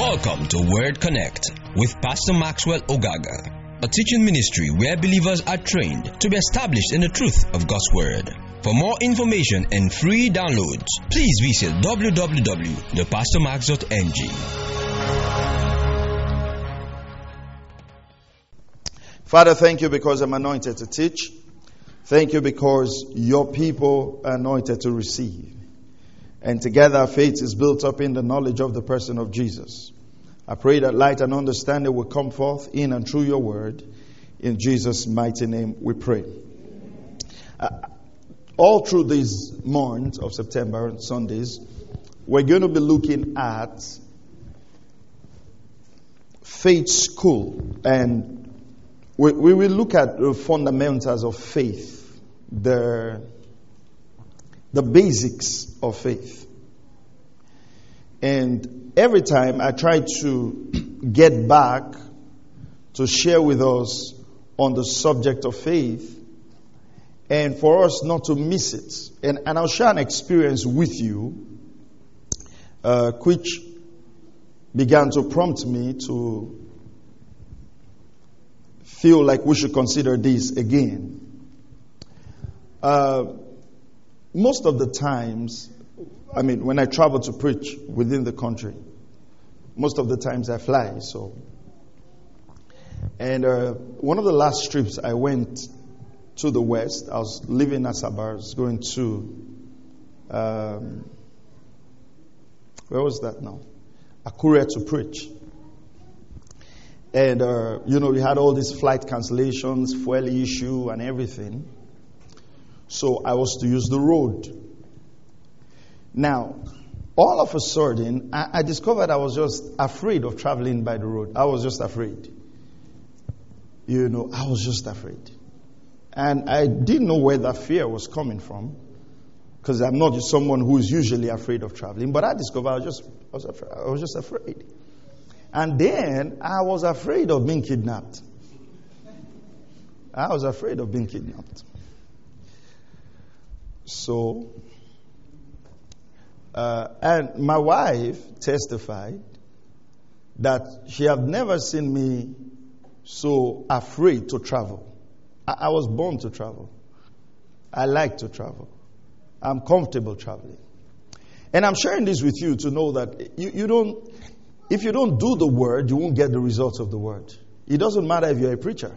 Welcome to Word Connect with Pastor Maxwell Ogaga, a teaching ministry where believers are trained to be established in the truth of God's Word. For more information and free downloads, please visit www.thepastormax.ng. Father, thank you because I'm anointed to teach. Thank you because your people are anointed to receive. And together faith is built up in the knowledge of the person of Jesus. I pray that light and understanding will come forth in and through your word. In Jesus' mighty name we pray. Uh, all through these months of September and Sundays, we're going to be looking at faith school. And we, we will look at the fundamentals of faith, the the basics of faith. And every time I try to get back to share with us on the subject of faith and for us not to miss it. And, and I'll share an experience with you uh, which began to prompt me to feel like we should consider this again. Uh, most of the times, I mean, when I travel to preach within the country, most of the times I fly. So, and uh, one of the last trips I went to the west, I was living at Asaba, I was going to um, where was that now? Akure to preach. And, uh, you know, we had all these flight cancellations, fuel issue, and everything. So I was to use the road. Now, all of a sudden, I, I, discovered I was just afraid of traveling by the road. I was just afraid. You know, I was just afraid. And I didn't know where that fear was coming from because I'm not someone who is usually afraid of traveling. But I discovered I was just, I was, afraid, I was just afraid. And then I was afraid of being kidnapped. I was afraid of being kidnapped. So, uh, and my wife testified that she had never seen me so afraid to travel. I, I was born to travel. I like to travel. I'm comfortable traveling. And I'm sharing this with you to know that you, you don't, if you don't do the word, you won't get the results of the word. It doesn't matter if you're a preacher.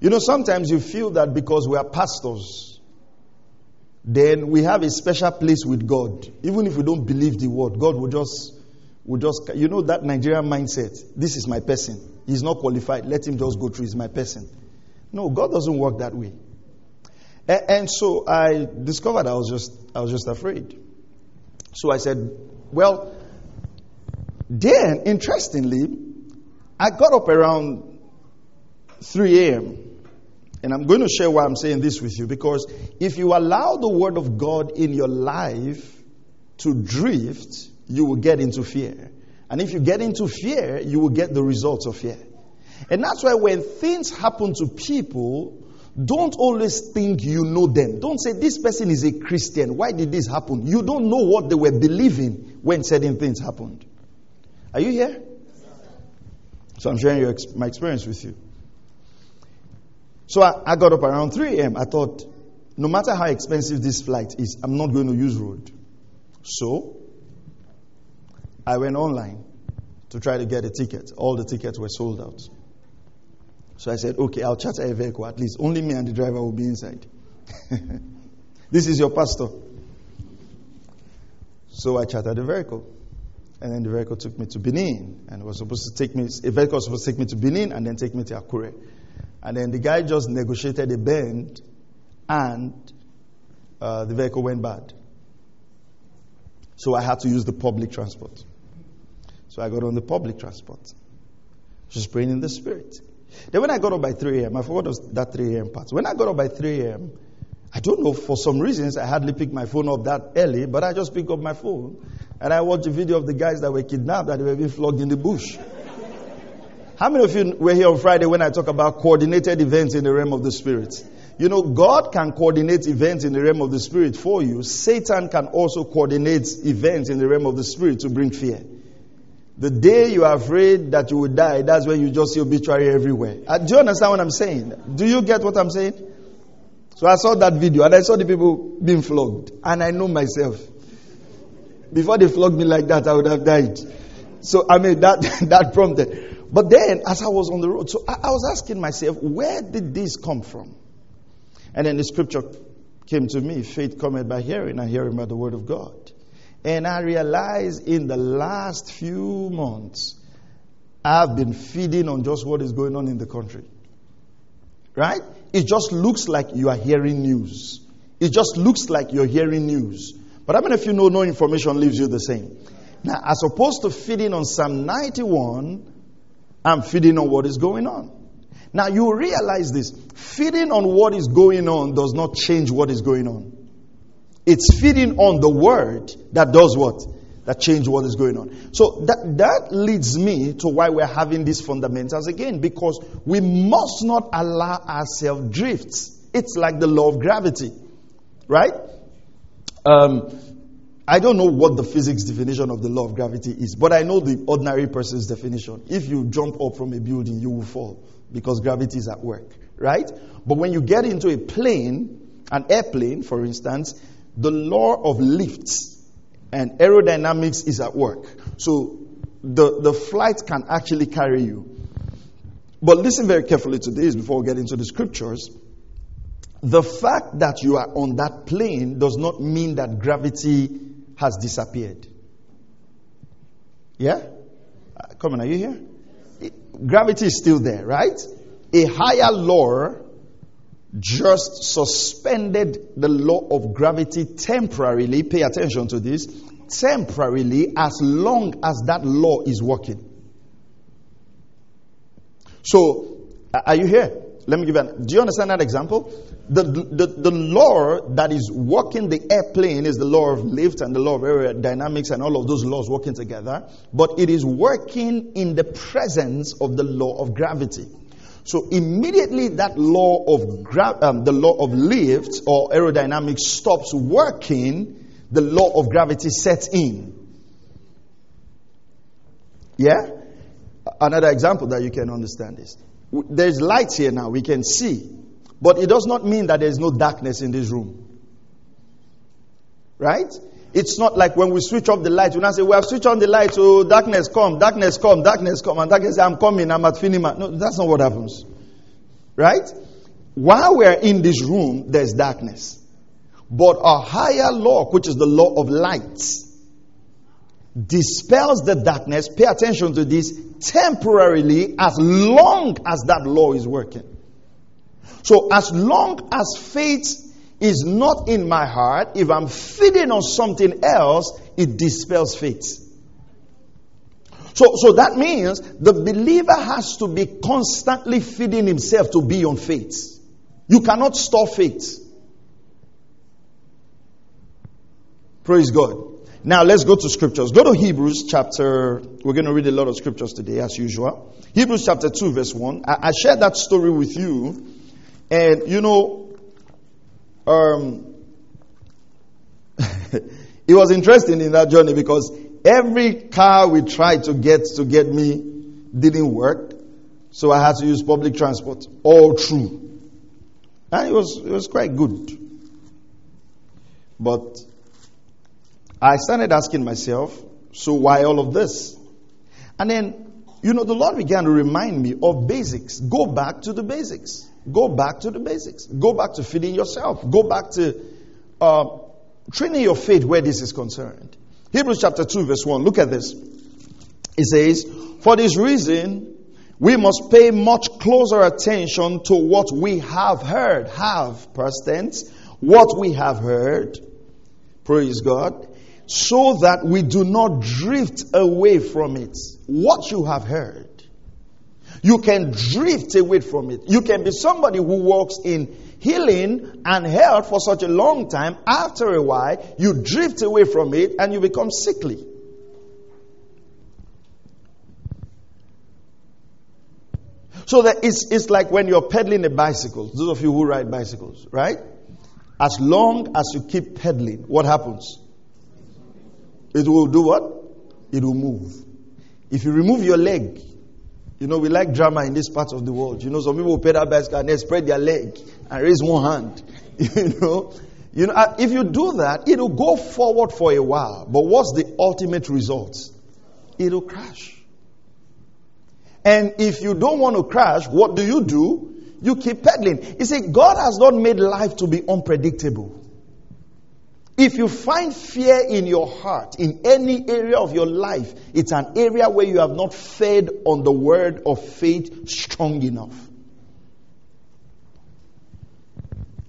You know, sometimes you feel that because we are pastors, then we have a special place with God. Even if we don't believe the word, God will just, will just, you know, that Nigerian mindset. This is my person. He's not qualified. Let him just go through. He's my person. No, God doesn't work that way. And, and so I discovered I was just, I was just afraid. So I said, well, then, interestingly, I got up around 3 a.m. And I'm going to share why I'm saying this with you because if you allow the word of God in your life to drift, you will get into fear. And if you get into fear, you will get the results of fear. And that's why when things happen to people, don't always think you know them. Don't say, This person is a Christian. Why did this happen? You don't know what they were believing when certain things happened. Are you here? So I'm sharing my experience with you. So I, I got up around 3 a.m. I thought, no matter how expensive this flight is, I'm not going to use road. So I went online to try to get a ticket. All the tickets were sold out. So I said, okay, I'll charter a vehicle. At least only me and the driver will be inside. this is your pastor. So I chartered a vehicle. And then the vehicle took me to Benin. And it was supposed to take me, a vehicle was supposed to take me to Benin and then take me to Akure. And then the guy just negotiated a bend and uh, the vehicle went bad. So I had to use the public transport. So I got on the public transport. Just praying in the spirit. Then when I got up by 3 a.m., I forgot that 3 a.m. part. When I got up by 3 a.m., I don't know, for some reasons, I hardly picked my phone up that early, but I just picked up my phone and I watched a video of the guys that were kidnapped that were being flogged in the bush. How many of you were here on Friday when I talk about coordinated events in the realm of the Spirit? You know, God can coordinate events in the realm of the Spirit for you. Satan can also coordinate events in the realm of the Spirit to bring fear. The day you are afraid that you will die, that's when you just see obituary everywhere. Uh, do you understand what I'm saying? Do you get what I'm saying? So I saw that video and I saw the people being flogged. And I know myself. Before they flogged me like that, I would have died. So I mean that that prompted. But then as I was on the road, so I, I was asking myself, where did this come from? And then the scripture came to me, faith cometh by hearing, and hearing by the word of God. And I realized in the last few months, I've been feeding on just what is going on in the country. Right? It just looks like you are hearing news. It just looks like you're hearing news. But I mean, if you know no information leaves you the same. Now, as opposed to feeding on Psalm 91, I'm feeding on what is going on. Now, you realize this feeding on what is going on does not change what is going on. It's feeding on the word that does what? That change what is going on. So that, that leads me to why we're having these fundamentals again, because we must not allow ourselves drifts. It's like the law of gravity, right? Um, I don't know what the physics definition of the law of gravity is, but I know the ordinary person's definition. If you jump up from a building, you will fall because gravity is at work, right? But when you get into a plane, an airplane, for instance, the law of lifts and aerodynamics is at work. So the, the flight can actually carry you. But listen very carefully to this before we get into the scriptures. The fact that you are on that plane does not mean that gravity has disappeared. Yeah? Uh, come on, are you here? Gravity is still there, right? A higher law just suspended the law of gravity temporarily. Pay attention to this. Temporarily, as long as that law is working. So, are you here? Let me give you an. Do you understand that example? The, the, the law that is working the airplane is the law of lift and the law of aerodynamics and all of those laws working together. But it is working in the presence of the law of gravity. So immediately that law of gra- um, the law of lift or aerodynamics stops working, the law of gravity sets in. Yeah? Another example that you can understand is there's light here now, we can see. But it does not mean that there's no darkness in this room. Right? It's not like when we switch off the light, we not say, We have switched on the light, so darkness come, darkness come, darkness come, and darkness I'm coming, I'm at Finima. No, that's not what happens. Right? While we're in this room, there's darkness. But a higher law, which is the law of light, dispels the darkness. Pay attention to this temporarily as long as that law is working. So, as long as faith is not in my heart, if I'm feeding on something else, it dispels faith. So, so that means the believer has to be constantly feeding himself to be on faith. You cannot store faith. Praise God. Now let's go to scriptures. Go to Hebrews chapter, we're going to read a lot of scriptures today as usual. Hebrews chapter 2 verse 1. I, I shared that story with you. And you know, um, it was interesting in that journey because every car we tried to get to get me didn't work. So I had to use public transport all through. And it was, it was quite good. But I started asking myself, so why all of this? And then, you know, the Lord began to remind me of basics. Go back to the basics. Go back to the basics. Go back to feeding yourself. Go back to uh, training your faith where this is concerned. Hebrews chapter 2, verse 1. Look at this. It says, For this reason, we must pay much closer attention to what we have heard. Have, past tense. What we have heard. Praise God. So that we do not drift away from it. What you have heard. You can drift away from it. You can be somebody who walks in healing and health for such a long time. After a while, you drift away from it and you become sickly. So that it's, it's like when you're pedaling a bicycle. Those of you who ride bicycles, right? As long as you keep pedaling, what happens? It will do what? It will move. If you remove your leg, you know, we like drama in this part of the world. You know, some people will pedal bicycle and they spread their leg and raise one hand. you know, you know, uh, if you do that, it'll go forward for a while. But what's the ultimate result? It'll crash. And if you don't want to crash, what do you do? You keep pedaling. You see, God has not made life to be unpredictable. If you find fear in your heart, in any area of your life, it's an area where you have not fed on the word of faith strong enough.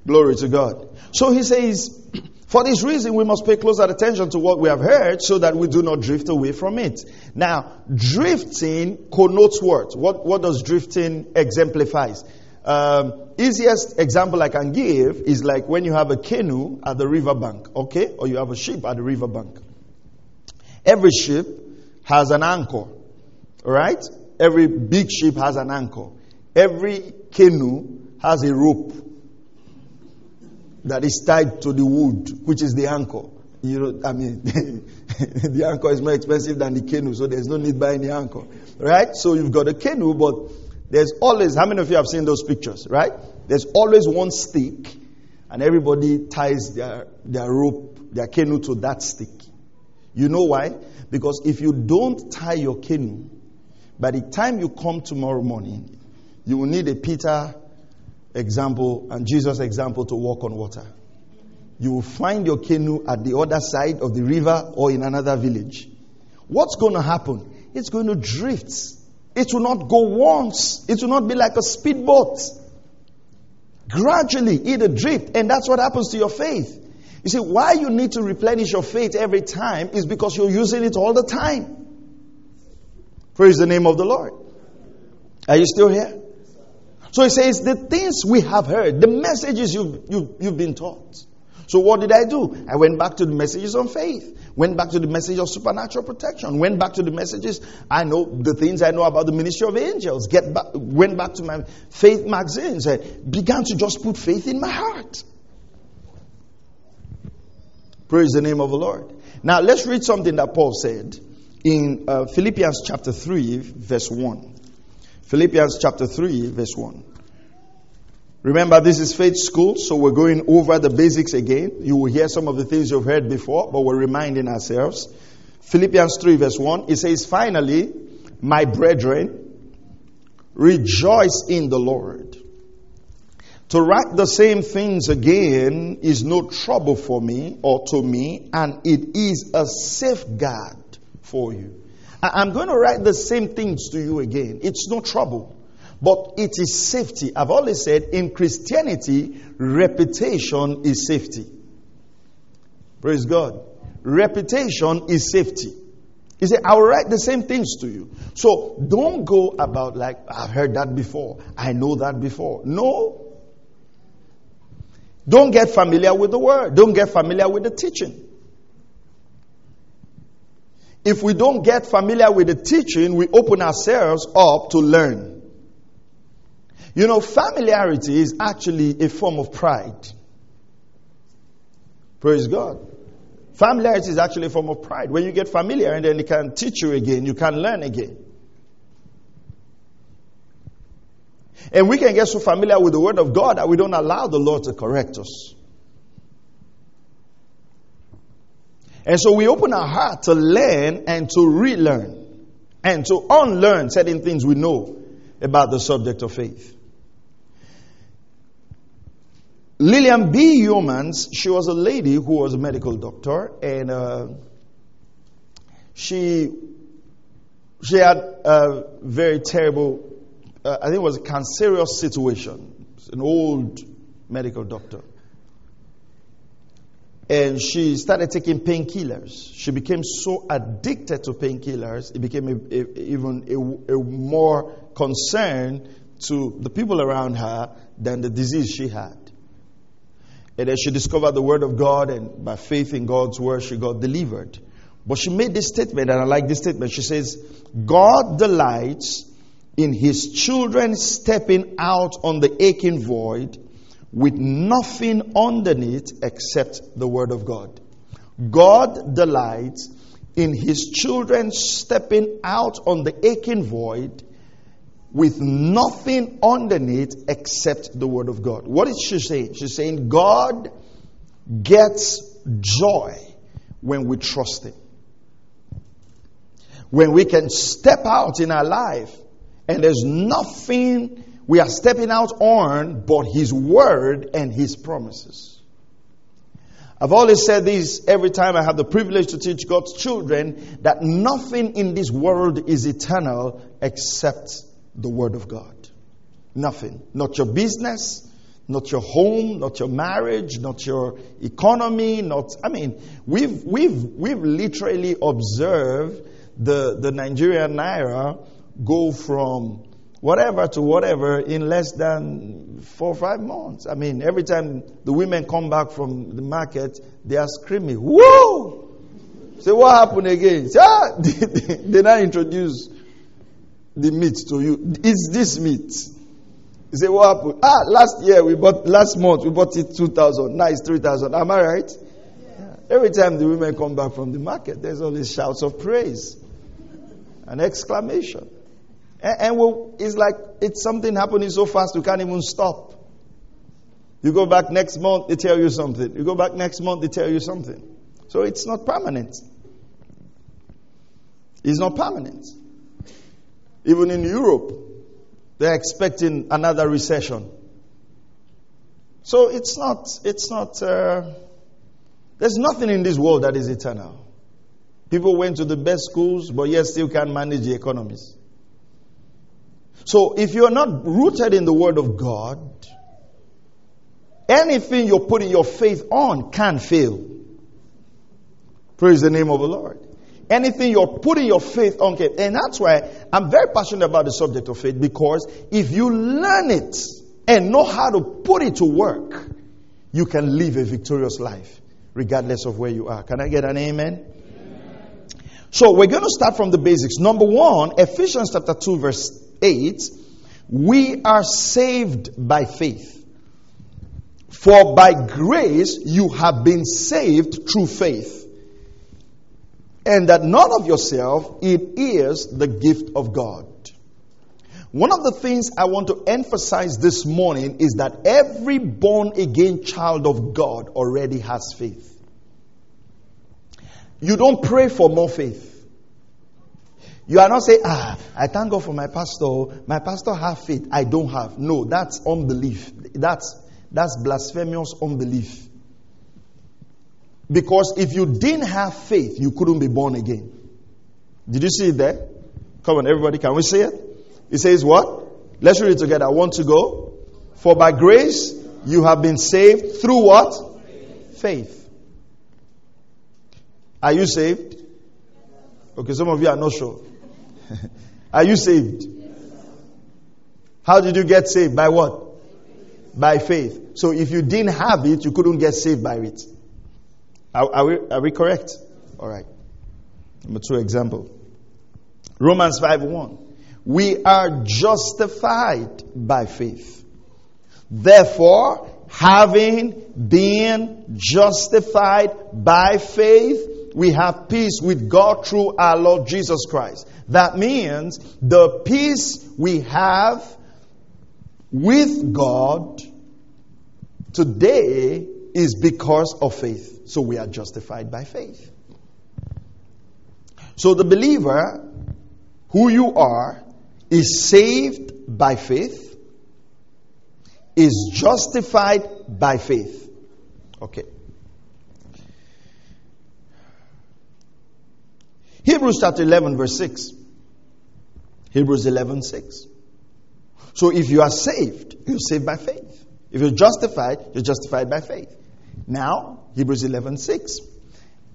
Glory to God. So he says, for this reason, we must pay closer attention to what we have heard so that we do not drift away from it. Now, drifting connotes what? What, what does drifting exemplifies? Um, easiest example I can give is like when you have a canoe at the riverbank, okay? Or you have a ship at the riverbank. Every ship has an anchor, right? Every big ship has an anchor. Every canoe has a rope that is tied to the wood, which is the anchor. You know, I mean, the anchor is more expensive than the canoe, so there's no need buying the anchor, right? So you've got a canoe, but there's always, how many of you have seen those pictures, right? There's always one stick, and everybody ties their, their rope, their canoe to that stick. You know why? Because if you don't tie your canoe, by the time you come tomorrow morning, you will need a Peter example and Jesus example to walk on water. You will find your canoe at the other side of the river or in another village. What's going to happen? It's going to drift. It will not go once. It will not be like a speedboat. Gradually, it'll drift, and that's what happens to your faith. You see, why you need to replenish your faith every time is because you're using it all the time. Praise the name of the Lord. Are you still here? So he says, the things we have heard, the messages you've, you've, you've been taught. So what did I do? I went back to the messages on faith. Went back to the message of supernatural protection. Went back to the messages. I know the things I know about the ministry of angels. Get back, went back to my faith magazines. I began to just put faith in my heart. Praise the name of the Lord. Now let's read something that Paul said in uh, Philippians chapter 3, verse 1. Philippians chapter 3, verse 1. Remember, this is faith school, so we're going over the basics again. You will hear some of the things you've heard before, but we're reminding ourselves. Philippians 3, verse 1, it says, Finally, my brethren, rejoice in the Lord. To write the same things again is no trouble for me or to me, and it is a safeguard for you. I'm going to write the same things to you again. It's no trouble. But it is safety. I've always said in Christianity, reputation is safety. Praise God. Reputation is safety. He said, I will write the same things to you. So don't go about like, I've heard that before. I know that before. No. Don't get familiar with the word. Don't get familiar with the teaching. If we don't get familiar with the teaching, we open ourselves up to learn. You know, familiarity is actually a form of pride. Praise God. Familiarity is actually a form of pride. When you get familiar and then it can teach you again, you can learn again. And we can get so familiar with the Word of God that we don't allow the Lord to correct us. And so we open our heart to learn and to relearn and to unlearn certain things we know about the subject of faith. Lillian B. Yeomans, she was a lady who was a medical doctor, and uh, she she had a very terrible, uh, I think it was a cancerous situation. An old medical doctor. And she started taking painkillers. She became so addicted to painkillers, it became a, a, even a, a more concern to the people around her than the disease she had. And then she discovered the Word of God, and by faith in God's Word, she got delivered. But she made this statement, and I like this statement. She says, God delights in His children stepping out on the aching void with nothing underneath except the Word of God. God delights in his children stepping out on the aching void with nothing underneath except the word of God. What is she saying? She's saying God gets joy when we trust him. When we can step out in our life and there's nothing we are stepping out on but his word and his promises. I've always said this every time I have the privilege to teach God's children that nothing in this world is eternal except the Word of God. Nothing. Not your business, not your home, not your marriage, not your economy, not, I mean, we've, we've, we've literally observed the, the Nigerian Naira go from whatever to whatever in less than four or five months. I mean, every time the women come back from the market, they are screaming, Whoa! Say, what happened again? Say, ah, they, they now introduce the meat to you. Is this meat? You say, what happened? Ah, last year we bought, last month we bought it 2,000. Now it's 3,000. Am I right? Yeah. Every time the women come back from the market, there's always shouts of praise and exclamation. And, and we'll, it's like it's something happening so fast you can't even stop. You go back next month, they tell you something. You go back next month, they tell you something. So it's not permanent. It's not permanent. Even in Europe, they're expecting another recession. So it's not, it's not, uh, there's nothing in this world that is eternal. People went to the best schools, but yet still can't manage the economies. So if you're not rooted in the Word of God, anything you're putting your faith on can fail. Praise the name of the Lord. Anything you're putting your faith on can. And that's why I'm very passionate about the subject of faith because if you learn it and know how to put it to work, you can live a victorious life regardless of where you are. Can I get an amen? So we're going to start from the basics. Number one, Ephesians chapter 2, verse 8, we are saved by faith. For by grace you have been saved through faith. And that not of yourself, it is the gift of God. One of the things I want to emphasize this morning is that every born again child of God already has faith. You don't pray for more faith. You are not saying, ah, I thank God for my pastor. My pastor have faith. I don't have. No, that's unbelief. That's, that's blasphemous unbelief. Because if you didn't have faith, you couldn't be born again. Did you see it there? Come on, everybody, can we see it? It says what? Let's read it together. I want to go. For by grace you have been saved through what? Faith. Are you saved? Okay, some of you are not sure. Are you saved? How did you get saved? By what? By faith. So if you didn't have it, you couldn't get saved by it. Are, are, we, are we correct? All right. Number two example. Romans 5 1. We are justified by faith. Therefore, having been justified by faith, we have peace with God through our Lord Jesus Christ. That means the peace we have with God today is because of faith. So we are justified by faith. So the believer, who you are, is saved by faith, is justified by faith. Okay. Hebrews chapter 11, verse 6. Hebrews 11, 6. So if you are saved, you're saved by faith. If you're justified, you're justified by faith. Now, Hebrews 11, 6.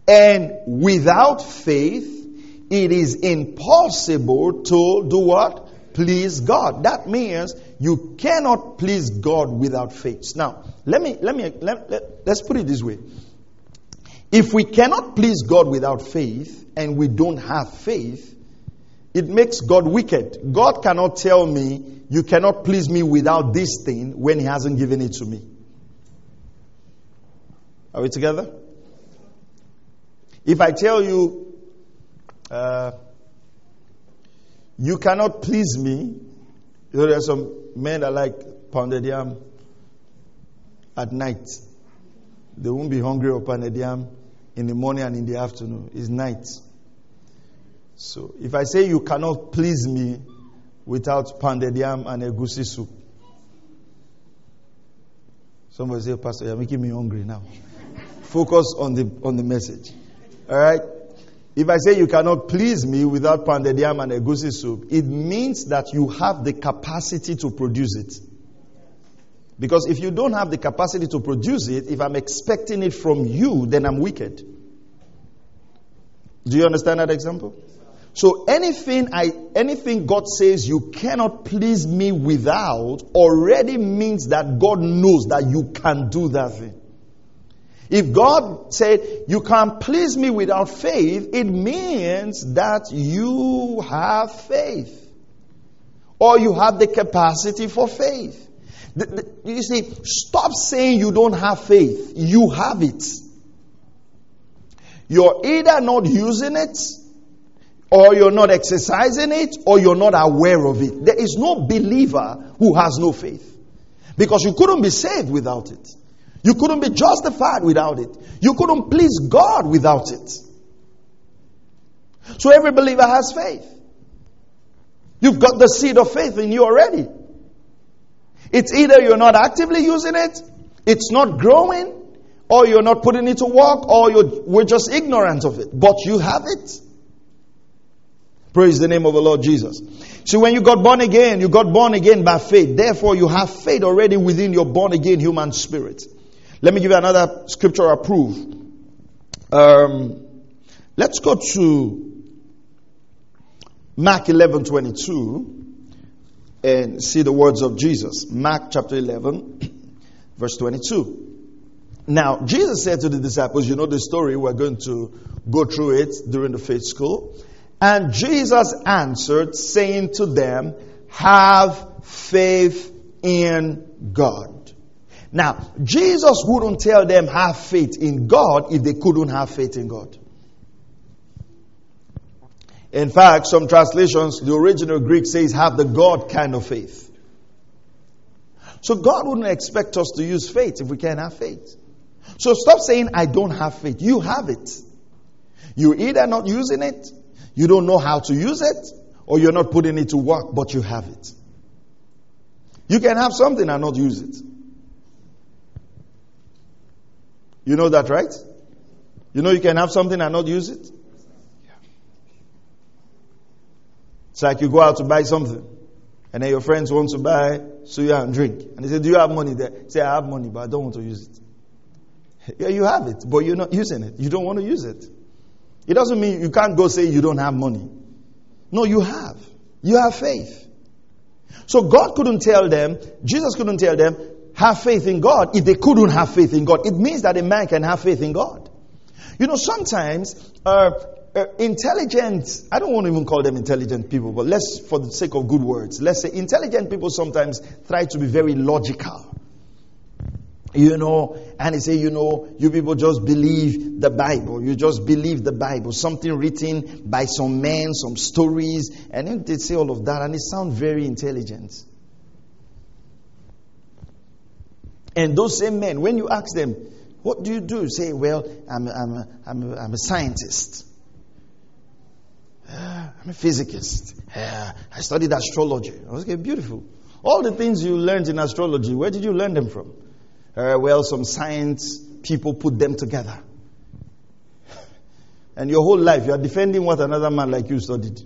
And without faith, it is impossible to do what? Please God. That means you cannot please God without faith. Now, let me, let me, let, let, let's put it this way. If we cannot please God without faith and we don't have faith, it makes God wicked. God cannot tell me, you cannot please me without this thing when He hasn't given it to me. Are we together? If I tell you, Uh, you cannot please me. You know, there are some men that like pounded yam at night. They won't be hungry or pounded yam in the morning and in the afternoon. It's night. So if I say you cannot please me without pounded yam and egusi soup, somebody say, Pastor, you're making me hungry now. Focus on the on the message. All right. If I say you cannot please me without pounded yam and egusi soup, it means that you have the capacity to produce it. Because if you don't have the capacity to produce it, if I'm expecting it from you, then I'm wicked. Do you understand that example? So anything I anything God says you cannot please me without already means that God knows that you can do that thing. If God said you can't please me without faith, it means that you have faith. Or you have the capacity for faith. The, the, you see, stop saying you don't have faith. You have it. You're either not using it or you're not exercising it, or you're not aware of it. There is no believer who has no faith. Because you couldn't be saved without it. You couldn't be justified without it. You couldn't please God without it. So every believer has faith. You've got the seed of faith in you already. It's either you're not actively using it, it's not growing, or you're not putting it to work, or you're, we're just ignorant of it. But you have it. Praise the name of the Lord Jesus. See, when you got born again, you got born again by faith. Therefore, you have faith already within your born again human spirit. Let me give you another scriptural proof. Um, let's go to Mark 11 22 and see the words of Jesus. Mark chapter 11, verse 22. Now, Jesus said to the disciples, you know the story, we're going to go through it during the faith school. And Jesus answered, saying to them, Have faith in God. Now, Jesus wouldn't tell them have faith in God if they couldn't have faith in God. In fact, some translations, the original Greek says have the God kind of faith. So God wouldn't expect us to use faith if we can't have faith. So stop saying, I don't have faith. You have it. You're either not using it you don't know how to use it, or you're not putting it to work, but you have it. You can have something and not use it. You know that, right? You know you can have something and not use it? It's like you go out to buy something, and then your friends want to buy suya and drink. And they say, Do you have money there? say, I have money, but I don't want to use it. Yeah, you have it, but you're not using it. You don't want to use it. It doesn't mean you can't go say you don't have money. No, you have. You have faith. So God couldn't tell them, Jesus couldn't tell them, have faith in God if they couldn't have faith in God. It means that a man can have faith in God. You know, sometimes uh, uh, intelligent, I don't want to even call them intelligent people, but let's, for the sake of good words, let's say intelligent people sometimes try to be very logical. You know, and they say, you know, you people just believe the Bible. You just believe the Bible. Something written by some men, some stories. And then they say all of that, and it sounds very intelligent. And those same men, when you ask them, what do you do? Say, well, I'm, I'm, a, I'm, I'm a scientist. Uh, I'm a physicist. Uh, I studied astrology. Okay, beautiful. All the things you learned in astrology, where did you learn them from? Uh, well, some science people put them together. And your whole life, you are defending what another man like you studied.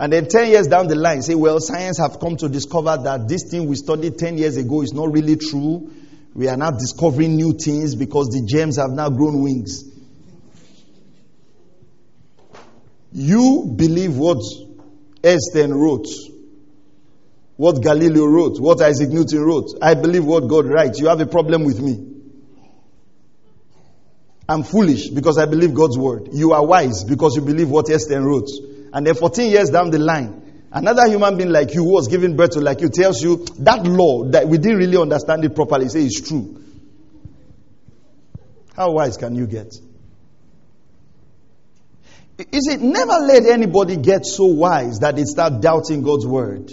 And then 10 years down the line, say, well, science have come to discover that this thing we studied 10 years ago is not really true. We are now discovering new things because the germs have now grown wings. You believe what Einstein wrote what Galileo wrote, what Isaac Newton wrote. I believe what God writes. You have a problem with me. I'm foolish because I believe God's word. You are wise because you believe what Einstein wrote. And then 14 years down the line, another human being like you who was giving birth to like you tells you that law that we didn't really understand it properly, say it's true. How wise can you get? Is it never let anybody get so wise that they start doubting God's word?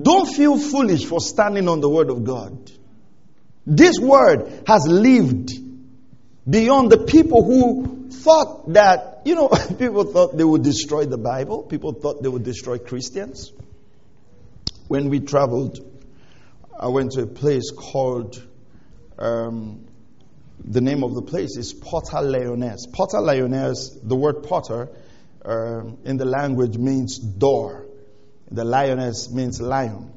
Don't feel foolish for standing on the word of God. This word has lived beyond the people who thought that, you know, people thought they would destroy the Bible, people thought they would destroy Christians. When we traveled, I went to a place called, um, the name of the place is Potter Lyonnais. Potter Lyonnais, the word potter um, in the language means door. The lioness means lion.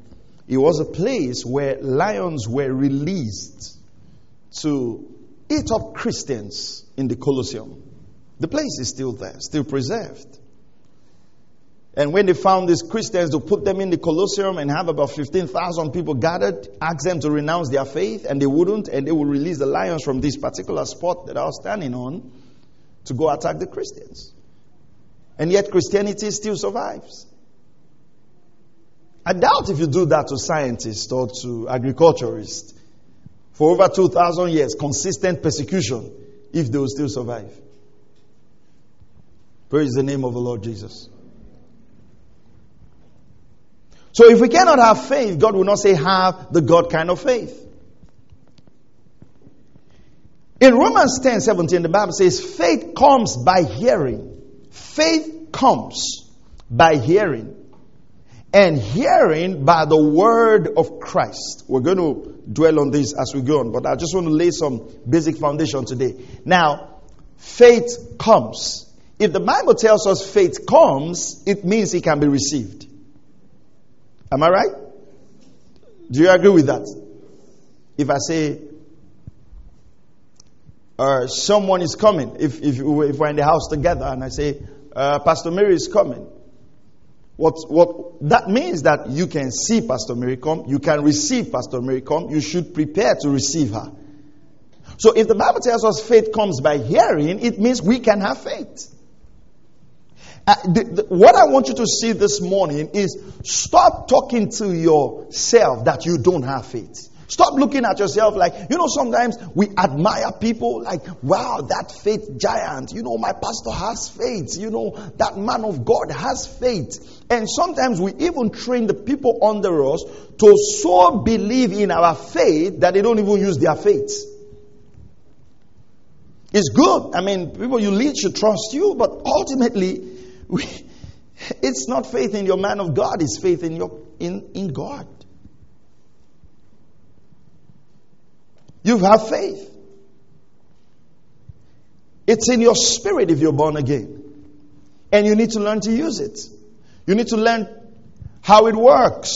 It was a place where lions were released to eat up Christians in the Colosseum. The place is still there, still preserved. And when they found these Christians to put them in the Colosseum and have about 15,000 people gathered, ask them to renounce their faith, and they wouldn't, and they would release the lions from this particular spot that I was standing on to go attack the Christians. And yet Christianity still survives. I doubt if you do that to scientists or to agriculturists for over 2,000 years, consistent persecution, if they will still survive. Praise the name of the Lord Jesus. So if we cannot have faith, God will not say have the God kind of faith. In Romans 10 17, the Bible says, faith comes by hearing. Faith comes by hearing and hearing by the word of Christ. We're going to dwell on this as we go on, but I just want to lay some basic foundation today. Now, faith comes. If the Bible tells us faith comes, it means it can be received. Am I right? Do you agree with that? If I say, uh, someone is coming, if, if, if we're in the house together and I say, uh, Pastor Mary is coming, what, what, that means that you can see Pastor Mary come, you can receive Pastor Mary come, you should prepare to receive her. So if the Bible tells us faith comes by hearing, it means we can have faith. Uh, the, the, what I want you to see this morning is stop talking to yourself that you don't have faith. Stop looking at yourself like, you know, sometimes we admire people like, wow, that faith giant. You know, my pastor has faith. You know, that man of God has faith. And sometimes we even train the people under us to so believe in our faith that they don't even use their faith. It's good. I mean, people you lead should trust you, but ultimately, we, it's not faith in your man of God, it's faith in your in, in God. You have faith. It's in your spirit if you're born again. And you need to learn to use it. You need to learn how it works.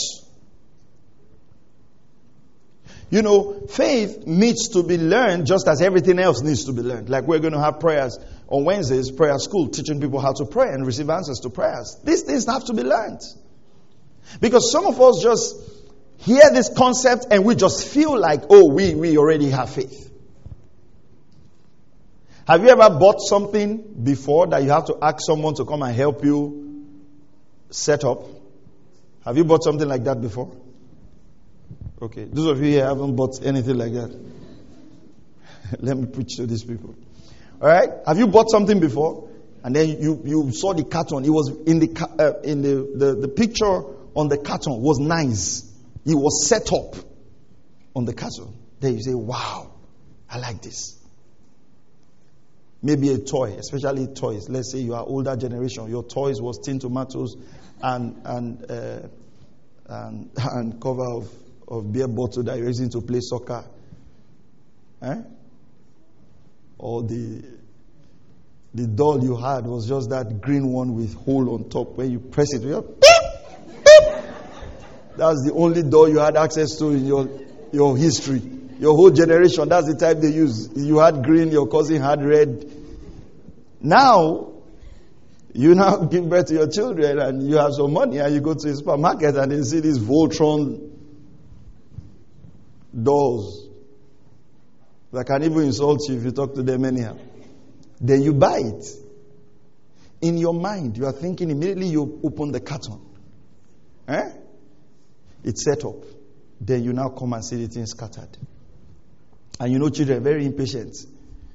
You know, faith needs to be learned just as everything else needs to be learned. Like we're going to have prayers on Wednesdays, prayer school, teaching people how to pray and receive answers to prayers. These things have to be learned. Because some of us just hear this concept and we just feel like, oh, we, we already have faith. Have you ever bought something before that you have to ask someone to come and help you set up? Have you bought something like that before? Okay. Those of you here haven't bought anything like that. Let me preach to these people. All right? Have you bought something before? And then you, you saw the carton. It was in the, uh, in the, the, the picture on the carton was nice. It was set up on the castle. Then you say, wow, I like this. Maybe a toy, especially toys. Let's say you are older generation. Your toys was tin tomatoes and and uh, and, and cover of, of beer bottle that you're using to play soccer. Eh? Or the the doll you had was just that green one with hole on top. When you press it, you that's the only door you had access to in your, your history. Your whole generation, that's the type they use. You had green, your cousin had red. Now, you now give birth to your children and you have some money and you go to the supermarket and you see these Voltron dolls that can even insult you if you talk to them anyhow. Then you buy it. In your mind, you are thinking immediately you open the carton. Eh? It's set up. Then you now come and see the thing scattered. And you know children are very impatient.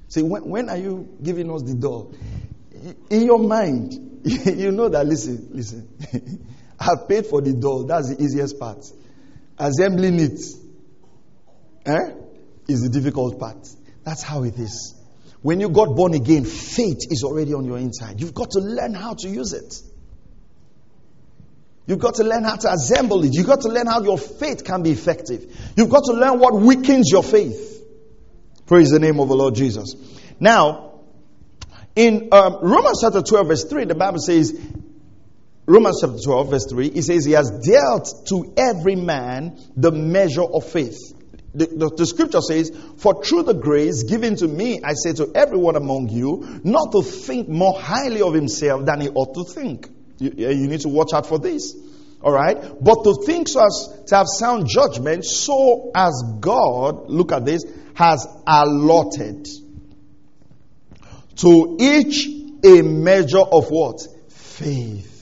Say, when, when are you giving us the doll? in your mind, you know that, listen, listen. I've paid for the doll. That's the easiest part. Assembling it eh, is the difficult part. That's how it is. When you got born again, faith is already on your inside. You've got to learn how to use it. You've got to learn how to assemble it. You've got to learn how your faith can be effective. You've got to learn what weakens your faith. Praise the name of the Lord Jesus. Now, in um, Romans chapter 12, verse 3, the Bible says, Romans chapter 12, verse 3, it says, He has dealt to every man the measure of faith. The, the, the, scripture says, For through the grace given to me, I say to everyone among you, not to think more highly of himself than he ought to think. You, you need to watch out for this. All right? But to think so as to have sound judgment, so as God, look at this, has allotted to each a measure of what? Faith.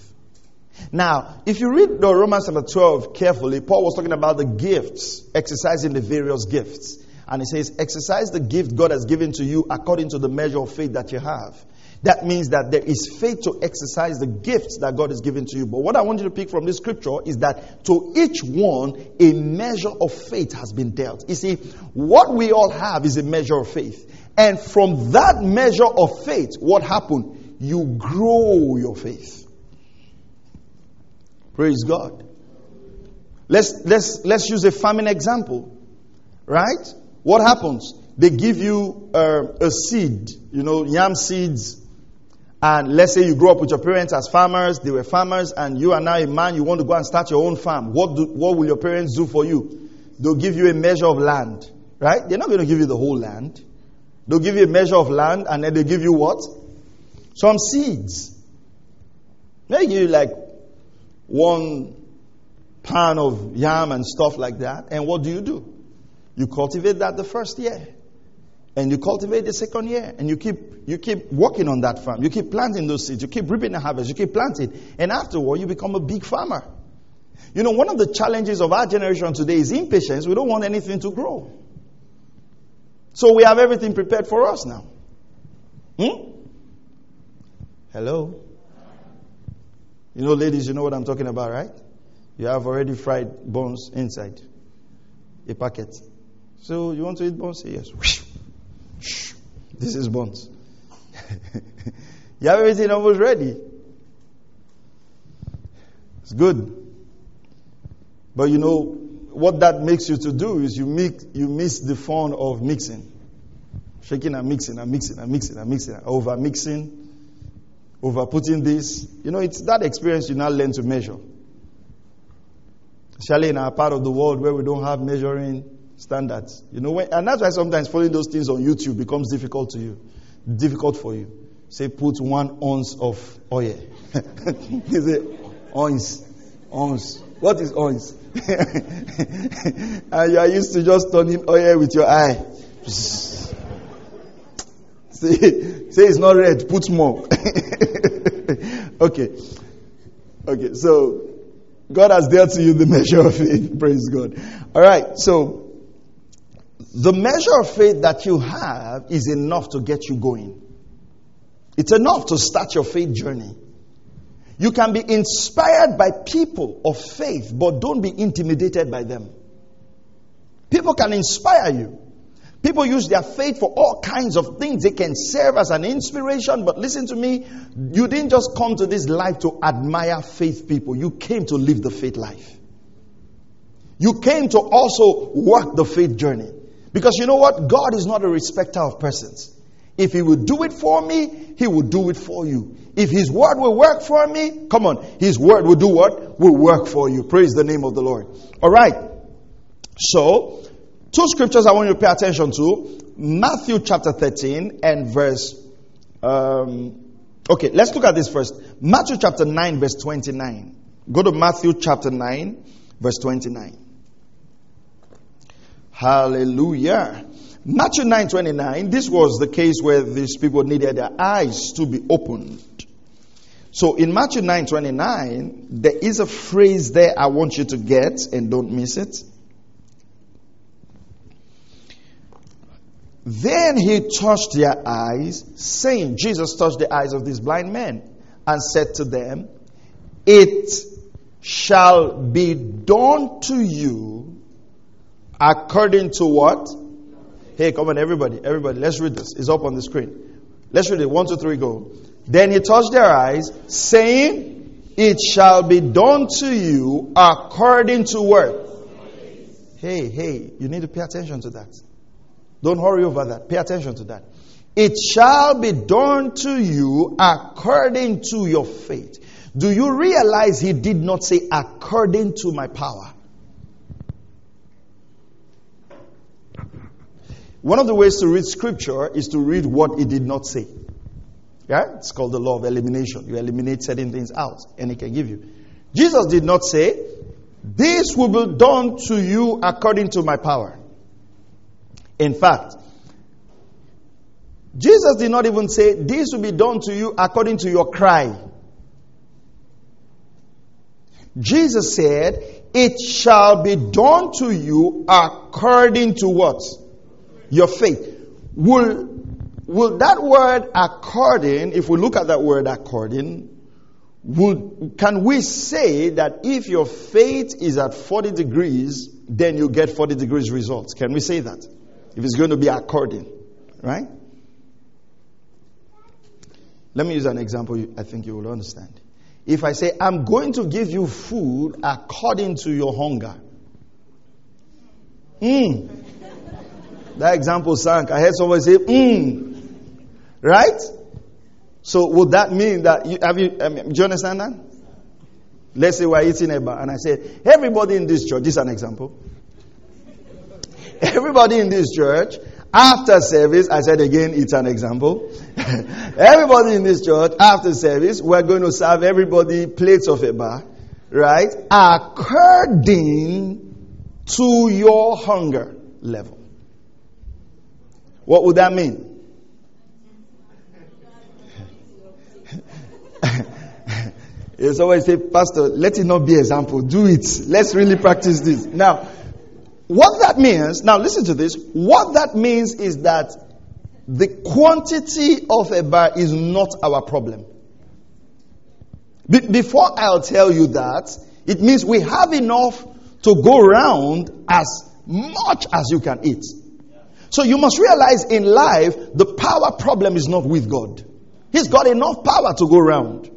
Now, if you read the Romans chapter 12 carefully, Paul was talking about the gifts, exercising the various gifts. And he says, exercise the gift God has given to you according to the measure of faith that you have. That means that there is faith to exercise the gifts that God has given to you. But what I want you to pick from this scripture is that to each one, a measure of faith has been dealt. You see, what we all have is a measure of faith. And from that measure of faith, what happened? You grow your faith. Praise God. Let's, let's, let's use a farming example. Right? What happens? They give you uh, a seed, you know, yam seeds. And let's say you grew up with your parents as farmers, they were farmers, and you are now a man, you want to go and start your own farm. What, do, what will your parents do for you? They'll give you a measure of land. Right? They're not going to give you the whole land. They'll give you a measure of land, and then they give you what? Some seeds. They give you like one pound of yam and stuff like that. And what do you do? You cultivate that the first year. And you cultivate the second year. And you keep, you keep working on that farm. You keep planting those seeds. You keep reaping the harvest. You keep planting. And afterward, you become a big farmer. You know, one of the challenges of our generation today is impatience. We don't want anything to grow. So we have everything prepared for us now. Hmm? Hello? You know, ladies, you know what I'm talking about, right? You have already fried bones inside a packet. So you want to eat bones? Say yes. This is bones. you have everything almost ready. It's good. But you know, what that makes you to do is you mix, you miss the fun of mixing. Shaking and mixing and mixing and mixing and mixing, over mixing over putting this. You know, it's that experience you now learn to measure. Especially in our part of the world where we don't have measuring standards. You know, when, and that's why sometimes following those things on YouTube becomes difficult to you, difficult for you. Say, put one ounce of oil. is it ounce? Ounce. What is ounce? and you are used to just turning oil with your eye. Say, say it's not red, put more. okay. Okay, so God has dealt to you the measure of faith. Praise God. All right, so the measure of faith that you have is enough to get you going. It's enough to start your faith journey. You can be inspired by people of faith, but don't be intimidated by them. People can inspire you. People use their faith for all kinds of things. They can serve as an inspiration, but listen to me. You didn't just come to this life to admire faith people. You came to live the faith life. You came to also work the faith journey. Because you know what? God is not a respecter of persons. If He would do it for me, He will do it for you. If His word will work for me, come on, His word will do what? Will work for you. Praise the name of the Lord. All right. So, Two scriptures I want you to pay attention to Matthew chapter 13 and verse. Um, okay, let's look at this first. Matthew chapter 9, verse 29. Go to Matthew chapter 9, verse 29. Hallelujah. Matthew 9 29, this was the case where these people needed their eyes to be opened. So in Matthew 9 29, there is a phrase there I want you to get and don't miss it. Then he touched their eyes, saying, Jesus touched the eyes of these blind men and said to them, It shall be done to you according to what? Hey, come on, everybody, everybody, let's read this. It's up on the screen. Let's read it. One, two, three, go. Then he touched their eyes, saying, It shall be done to you according to what? Hey, hey, you need to pay attention to that. Don't hurry over that. Pay attention to that. It shall be done to you according to your faith. Do you realize he did not say according to my power? One of the ways to read scripture is to read what it did not say. Yeah? It's called the law of elimination. You eliminate certain things out, and it can give you. Jesus did not say, This will be done to you according to my power. In fact, Jesus did not even say, This will be done to you according to your cry. Jesus said, It shall be done to you according to what? Your faith. Will, will that word according, if we look at that word according, would, can we say that if your faith is at 40 degrees, then you get 40 degrees results? Can we say that? If it's going to be according, right? Let me use an example I think you will understand. If I say, I'm going to give you food according to your hunger. Mm. That example sank. I heard someone say, mm. Right? So would that mean that you have you, do you understand that? Let's say we're eating eba and I say, everybody in this church, this is an example. Everybody in this church, after service, I said again, it's an example. everybody in this church, after service, we're going to serve everybody plates of eba, right? According to your hunger level. What would that mean? It's always say, Pastor, let it not be example. Do it. Let's really practice this. Now, what that means, now listen to this. What that means is that the quantity of eba is not our problem. Be- before I'll tell you that, it means we have enough to go around as much as you can eat. So you must realize in life, the power problem is not with God. He's got enough power to go around.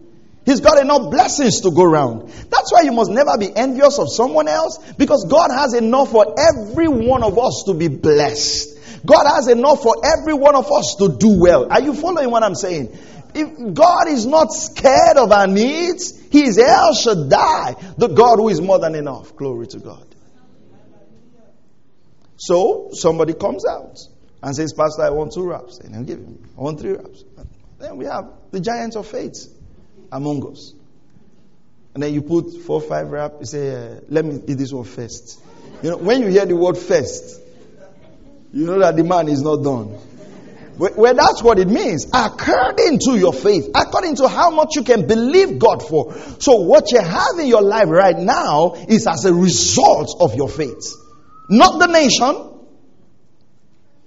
He's got enough blessings to go around. That's why you must never be envious of someone else because God has enough for every one of us to be blessed. God has enough for every one of us to do well. Are you following what I'm saying? If God is not scared of our needs, He is El Shaddai, the God who is more than enough. Glory to God. So somebody comes out and says, Pastor, I want two wraps. And I'll give him, I want three wraps. Then we have the giants of faith among us. And then you put four, five wrap, you say, uh, let me eat this one first. You know, when you hear the word first, you know that the man is not done. Well, that's what it means. According to your faith, according to how much you can believe God for. So, what you have in your life right now is as a result of your faith. Not the nation,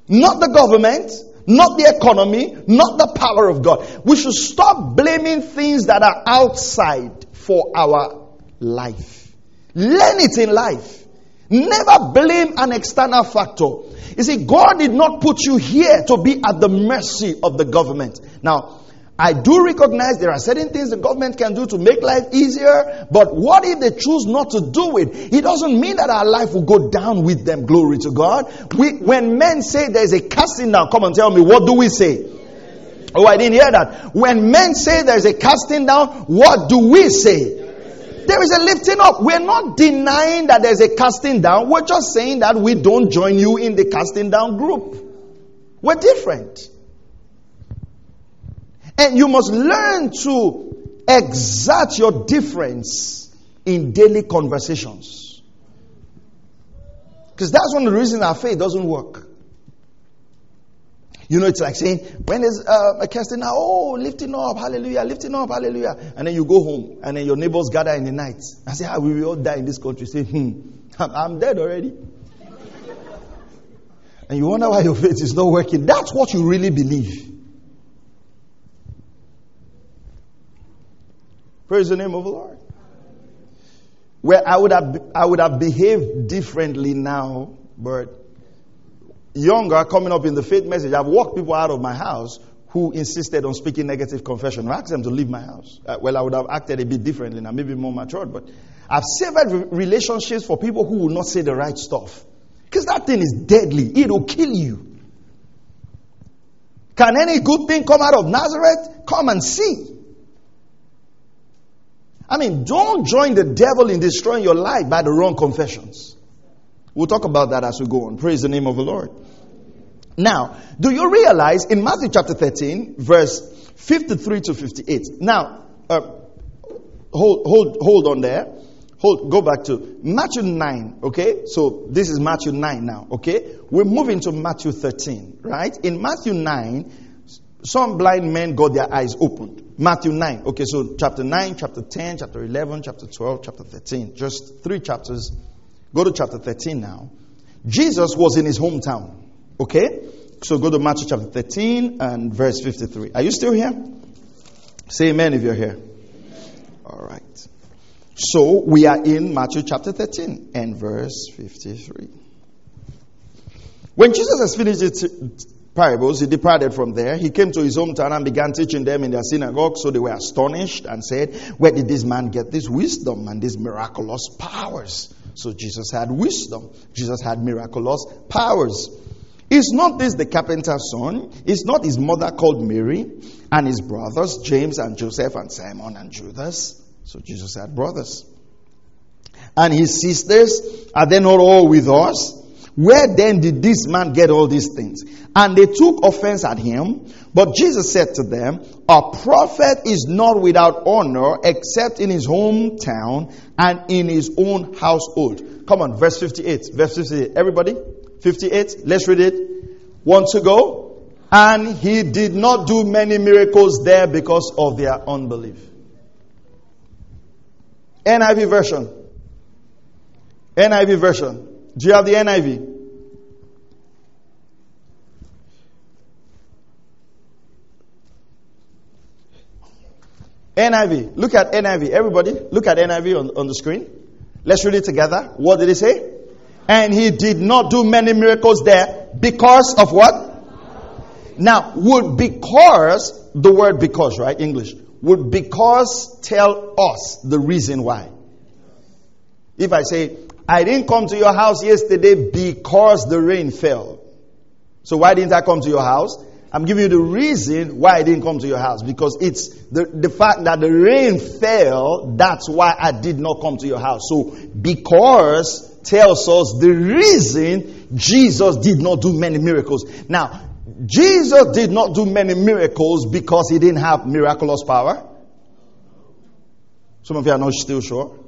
not the government, not the economy, not the power of God. We should stop blaming things that are outside for our life. Learn it in life. Never blame an external factor. You see, God did not put you here to be at the mercy of the government. Now, I do recognize there are certain things the government can do to make life easier, but what if they choose not to do it? It doesn't mean that our life will go down with them. Glory to God. We, when men say there's a casting down, come and tell me, what do we say? Oh, I didn't hear that. When men say there's a casting down, what do we say? There is a lifting up. We're not denying that there's a casting down. We're just saying that we don't join you in the casting down group. We're different. And you must learn to exert your difference in daily conversations. Because that's one of the reasons our faith doesn't work. You know, it's like saying, when is uh, a casting now, oh, lifting up, hallelujah, lifting up, hallelujah. And then you go home, and then your neighbors gather in the night and say, ah, we will all die in this country. Say, hmm, I'm dead already. And you wonder why your faith is not working. That's what you really believe. Praise the name of the Lord. Where I would have, I would have behaved differently now, but younger, coming up in the faith message, I've walked people out of my house who insisted on speaking negative confession. I asked them to leave my house. Uh, well, I would have acted a bit differently now, maybe more matured, but I've severed relationships for people who will not say the right stuff. Because that thing is deadly. It will kill you. Can any good thing come out of Nazareth? Come and see. I mean, don't join the devil in destroying your life by the wrong confessions. We'll talk about that as we go on. Praise the name of the Lord. Now, do you realize in Matthew chapter 13, verse 53 to 58? Now, uh, hold, hold, hold on there. Hold, go back to Matthew 9, okay? So this is Matthew 9 now, okay? We're moving to Matthew 13, right? In Matthew 9, some blind men got their eyes opened. Matthew 9, okay, so chapter 9, chapter 10, chapter 11, chapter 12, chapter 13. Just three chapters. Go to chapter 13 now. Jesus was in his hometown, okay? So go to Matthew chapter 13 and verse 53. Are you still here? Say amen if you're here. All right. So we are in Matthew chapter 13 and verse 53. When Jesus has finished parables, he departed from there. He came to his hometown and began teaching them in their synagogue. So they were astonished and said, Where did this man get this wisdom and these miraculous powers? So Jesus had wisdom. Jesus had miraculous powers. Is not this the carpenter's son? Is not his mother called Mary and his brothers, James and Joseph and Simon and Judas? So Jesus had brothers. And his sisters, are they not all with us? Where then did this man get all these things? And they took offense at him. But Jesus said to them, A prophet is not without honor except in his hometown and in his own household. Come on, verse 58. Verse 58. Everybody? 58. Let's read it. Want to go? And he did not do many miracles there because of their unbelief. NIV version. NIV version. Do you have the NIV? NIV. Look at NIV. Everybody, look at NIV on, on the screen. Let's read it together. What did he say? And he did not do many miracles there because of what? Now, would because, the word because, right? English. Would because tell us the reason why? If I say, I didn't come to your house yesterday because the rain fell. So why didn't I come to your house? I'm giving you the reason why I didn't come to your house because it's the, the fact that the rain fell, that's why I did not come to your house. So because tells us the reason Jesus did not do many miracles. Now, Jesus did not do many miracles because he didn't have miraculous power. Some of you are not still sure.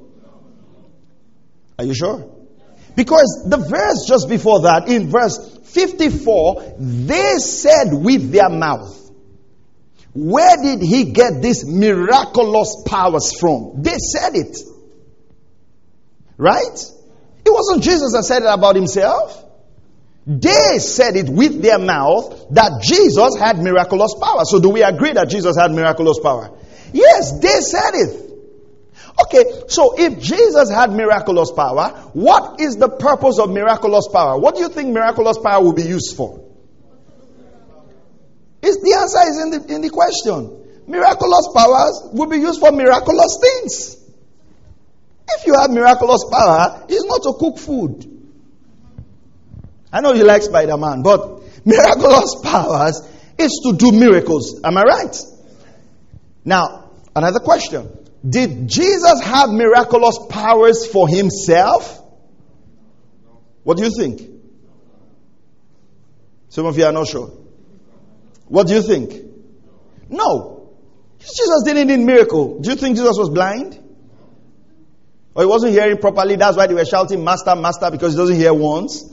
Are you sure? Because the verse just before that, in verse 54, they said with their mouth, Where did he get these miraculous powers from? They said it. Right? It wasn't Jesus that said it about himself. They said it with their mouth that Jesus had miraculous power. So do we agree that Jesus had miraculous power? Yes, they said it. Okay, so if Jesus had miraculous power, what is the purpose of miraculous power? What do you think miraculous power will be used for? It's, the answer is in the, in the question. Miraculous powers will be used for miraculous things. If you have miraculous power, it's not to cook food. I know you like Spider Man, but miraculous powers is to do miracles. Am I right? Now, another question. Did Jesus have miraculous powers for himself? What do you think? Some of you are not sure. What do you think? No. Jesus didn't need miracle. Do you think Jesus was blind? Or he wasn't hearing properly? That's why they were shouting, Master, Master, because he doesn't hear once?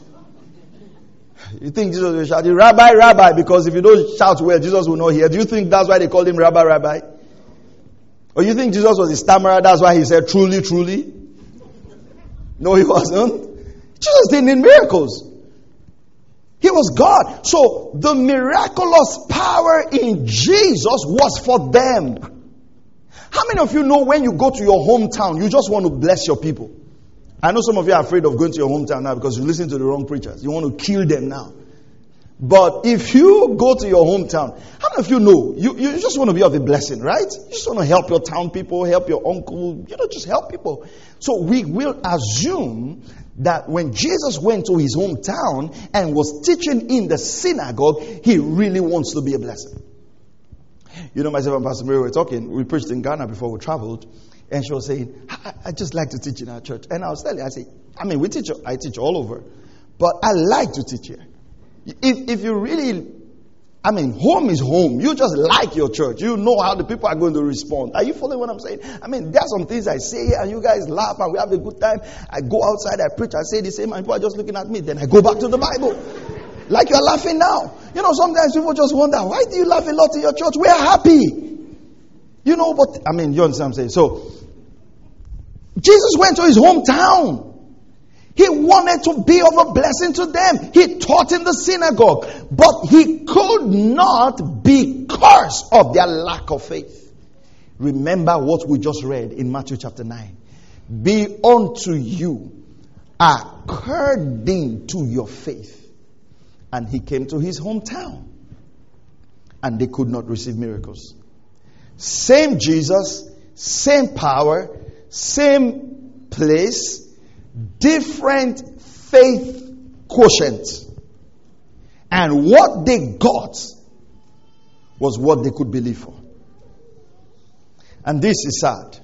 You think Jesus was shouting, Rabbi, Rabbi, because if you don't shout well, Jesus will not hear. Do you think that's why they called him Rabbi, Rabbi? Or you think Jesus was a stammerer, that's why he said, truly, truly? No, he wasn't. Jesus didn't need miracles. He was God. So the miraculous power in Jesus was for them. How many of you know when you go to your hometown, you just want to bless your people? I know some of you are afraid of going to your hometown now because you listen to the wrong preachers. You want to kill them now. But if you go to your hometown, how many of you know you, you just want to be of a blessing, right? You just want to help your town people, help your uncle, you know, just help people. So we will assume that when Jesus went to his hometown and was teaching in the synagogue, he really wants to be a blessing. You know, myself and Pastor Mary were talking. We preached in Ghana before we traveled, and she was saying, I, I just like to teach in our church. And I was telling her, I say, I mean, we teach, I teach all over, but I like to teach here. If, if you really, I mean, home is home. You just like your church. You know how the people are going to respond. Are you following what I'm saying? I mean, there are some things I say and you guys laugh and we have a good time. I go outside, I preach, I say the same, and people are just looking at me. Then I go back to the Bible. Like you're laughing now. You know, sometimes people just wonder, why do you laugh a lot in your church? We're happy. You know, but I mean, you understand what I'm saying? So, Jesus went to his hometown. He wanted to be of a blessing to them. He taught in the synagogue, but he could not because of their lack of faith. Remember what we just read in Matthew chapter 9. Be unto you according to your faith. And he came to his hometown and they could not receive miracles. Same Jesus, same power, same place, different faith quotient. And what they got was what they could believe for. And this is sad.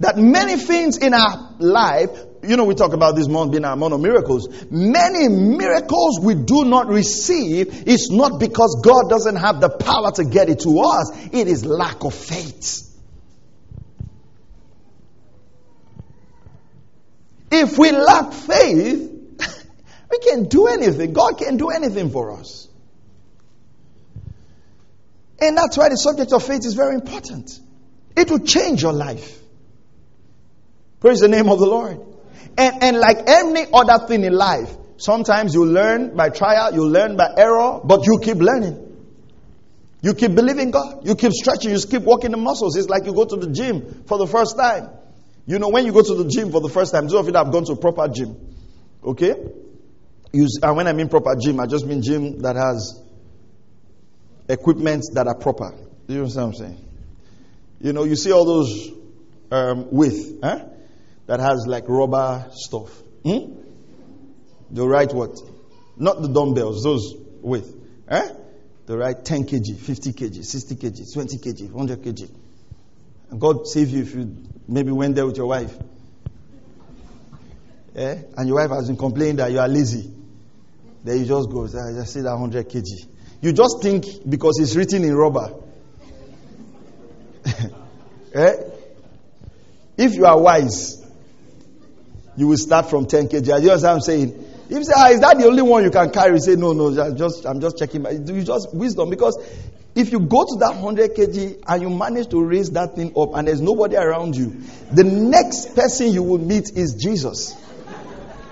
That many things in our life, you know, we talk about this month being our month of miracles. Many miracles we do not receive is not because God doesn't have the power to get it to us, it is lack of faith. If we lack faith, we can't do anything. God can't do anything for us. And that's why the subject of faith is very important. It will change your life. Praise the name of the Lord. And, and like any other thing in life, sometimes you learn by trial, you learn by error, but you keep learning. You keep believing God. You keep stretching. You keep working the muscles. It's like you go to the gym for the first time. You know, when you go to the gym for the first time, those of you that have gone to a proper gym, okay? You, and when I mean proper gym, I just mean gym that has equipment that are proper. You know what I'm saying? You know, you see all those um, with, huh? that has like rubber stuff. Hmm? The right what? Not the dumbbells, those with. Eh? The right 10 kg, 50 kg, 60 kg, 20 kg, 100 kg. And God save you if you maybe went there with your wife. Eh? And your wife has been complaining that you are lazy. Then you just go, I just see that 100 kg. You just think because it's written in rubber. eh? If you are wise, you will start from 10 kg. You understand what I'm saying? If you say, ah, is that the only one you can carry? say, no, no, just, I'm just checking. You just wisdom because if you go to that 100 kg and you manage to raise that thing up and there's nobody around you, the next person you will meet is Jesus.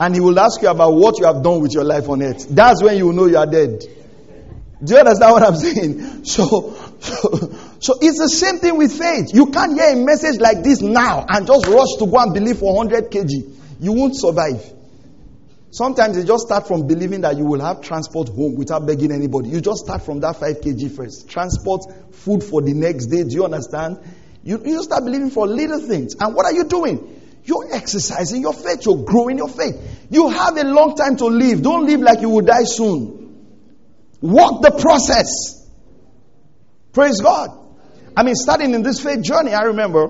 And he will ask you about what you have done with your life on earth. That's when you will know you are dead. Do you understand what I'm saying? So, so, so it's the same thing with faith. You can't hear a message like this now and just rush to go and believe for 100 kg. You won't survive. Sometimes you just start from believing that you will have transport home without begging anybody. You just start from that 5 kg first. Transport, food for the next day. Do you understand? You, you start believing for little things. And what are you doing? You're exercising your faith. You're growing your faith. You have a long time to live. Don't live like you will die soon. Walk the process. Praise God. I mean, starting in this faith journey, I remember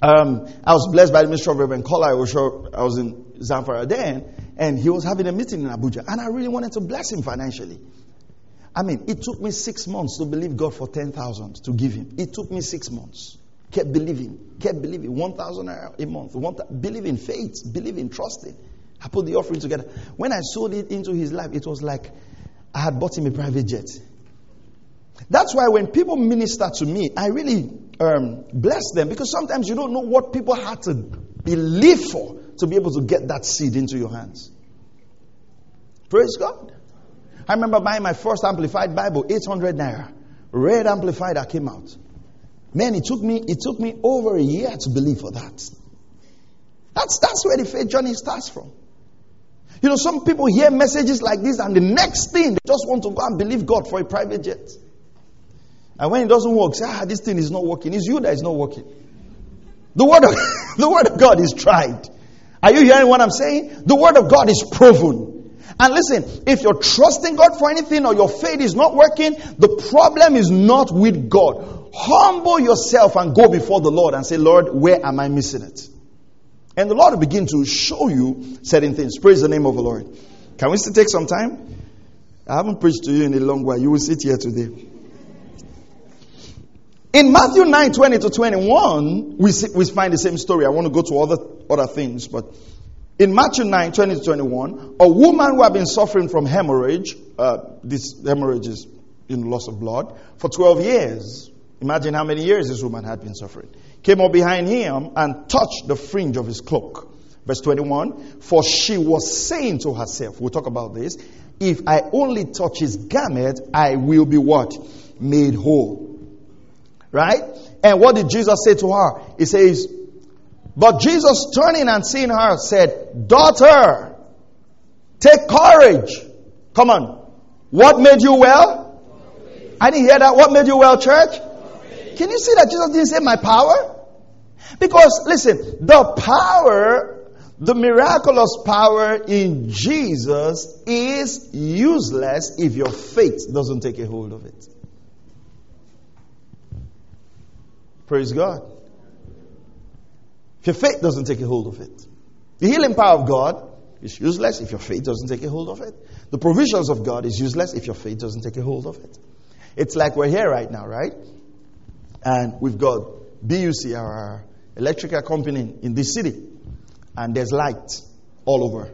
um, I was blessed by the ministry of Reverend Kola. I was, I was in Zamfara then and he was having a meeting in Abuja, and I really wanted to bless him financially. I mean, it took me six months to believe God for 10,000 to give him. It took me six months. Kept believing, kept believing. 1,000 a month. One, in faith, believe in trusting. I put the offering together. When I sold it into his life, it was like I had bought him a private jet. That's why when people minister to me, I really um, bless them because sometimes you don't know what people had to believe for to be able to get that seed into your hands. Praise God. I remember buying my first amplified Bible, 800 naira. Red amplified that came out. Man, it took me, it took me over a year to believe for that. That's, that's where the faith journey starts from. You know, some people hear messages like this and the next thing, they just want to go and believe God for a private jet. And when it doesn't work, say, ah, this thing is not working. It's you that is not working. The word of, the word of God is tried. Are you hearing what I'm saying? The word of God is proven. And listen, if you're trusting God for anything or your faith is not working, the problem is not with God. Humble yourself and go before the Lord and say, Lord, where am I missing it? And the Lord will begin to show you certain things. Praise the name of the Lord. Can we still take some time? I haven't preached to you in a long while. You will sit here today. In Matthew 9 20 to 21, we, see, we find the same story. I want to go to other, other things, but in Matthew 9 20 to 21, a woman who had been suffering from hemorrhage, uh, this hemorrhage is in loss of blood, for 12 years. Imagine how many years this woman had been suffering. Came up behind him and touched the fringe of his cloak. Verse 21, for she was saying to herself, we'll talk about this, if I only touch his garment, I will be what? Made whole. Right? And what did Jesus say to her? He says, But Jesus turning and seeing her said, Daughter, take courage. Come on. What made you well? I didn't hear that. What made you well, church? Can you see that Jesus didn't say my power? Because listen, the power, the miraculous power in Jesus is useless if your faith doesn't take a hold of it. Praise God. If your faith doesn't take a hold of it, the healing power of God is useless if your faith doesn't take a hold of it. The provisions of God is useless if your faith doesn't take a hold of it. It's like we're here right now, right? And we've got BUC, our electrical company in this city, and there's light all over.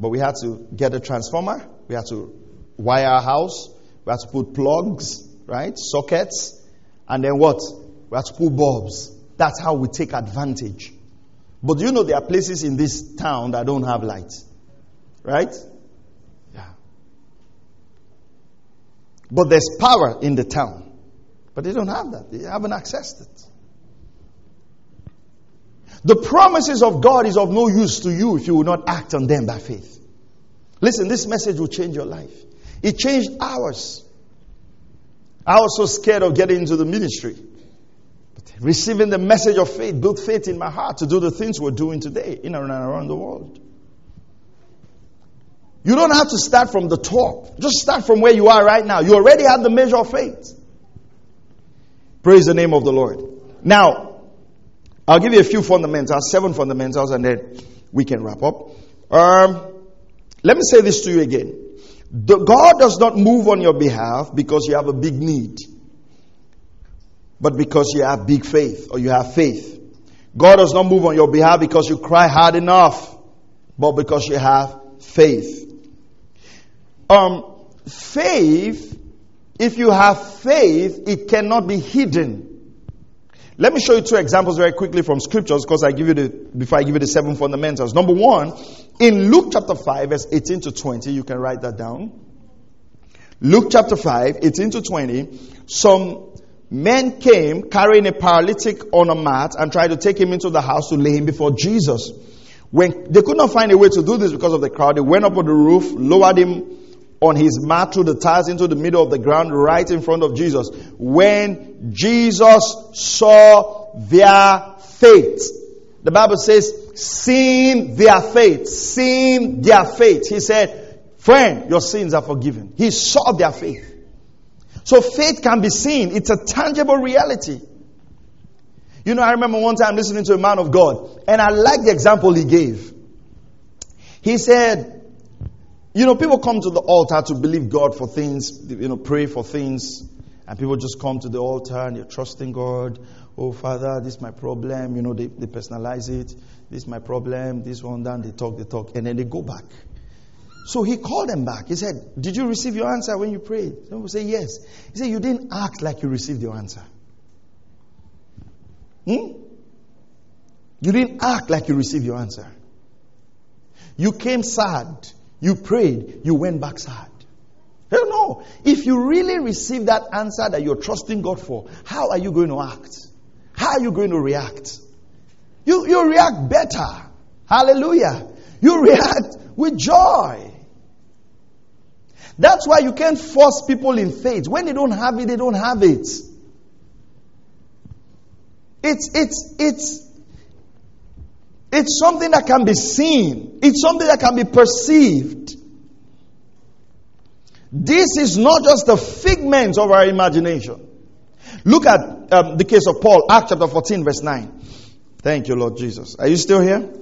But we had to get a transformer, we had to wire our house, we had to put plugs, right? Sockets, and then what? We have to put bulbs. That's how we take advantage. But you know there are places in this town that don't have light? Right? Yeah. But there's power in the town. But they don't have that. They haven't accessed it. The promises of God is of no use to you if you will not act on them by faith. Listen, this message will change your life. It changed ours. I was so scared of getting into the ministry. Receiving the message of faith built faith in my heart to do the things we're doing today in and around the world. You don't have to start from the top. Just start from where you are right now. You already have the measure of faith. Praise the name of the Lord. Now, I'll give you a few fundamentals, seven fundamentals, and then we can wrap up. Um, let me say this to you again. The, God does not move on your behalf because you have a big need but because you have big faith or you have faith. God does not move on your behalf because you cry hard enough, but because you have faith. Um, faith, if you have faith, it cannot be hidden. Let me show you two examples very quickly from scriptures because I give you the, before I give you the seven fundamentals. Number one, in Luke chapter 5, verse 18 to 20, you can write that down. Luke chapter 5, 18 to 20, some men came carrying a paralytic on a mat and tried to take him into the house to lay him before Jesus. When they could not find a way to do this because of the crowd, they went up on the roof, lowered him on his mat through the tiles into the middle of the ground right in front of Jesus. When Jesus saw their faith, the Bible says, seeing their faith, seeing their faith, he said, friend, your sins are forgiven. He saw their faith. So faith can be seen. It's a tangible reality. You know, I remember one time listening to a man of God, and I like the example he gave. He said, you know, people come to the altar to believe God for things, you know, pray for things, and people just come to the altar and you're trusting God. Oh, Father, this is my problem. You know, they, they personalize it. This is my problem. This one, then they talk, they talk, and then they go back. So he called them back. He said, Did you receive your answer when you prayed? Some people say, Yes. He said, You didn't act like you received your answer. Hmm? You didn't act like you received your answer. You came sad. You prayed, you went backside. Hell no. If you really receive that answer that you're trusting God for, how are you going to act? How are you going to react? You, you react better. Hallelujah. You react with joy. That's why you can't force people in faith. When they don't have it, they don't have it. It's, it's, it's, it's something that can be seen. It's something that can be perceived. This is not just the figment of our imagination. Look at um, the case of Paul, Acts chapter 14, verse 9. Thank you, Lord Jesus. Are you still here?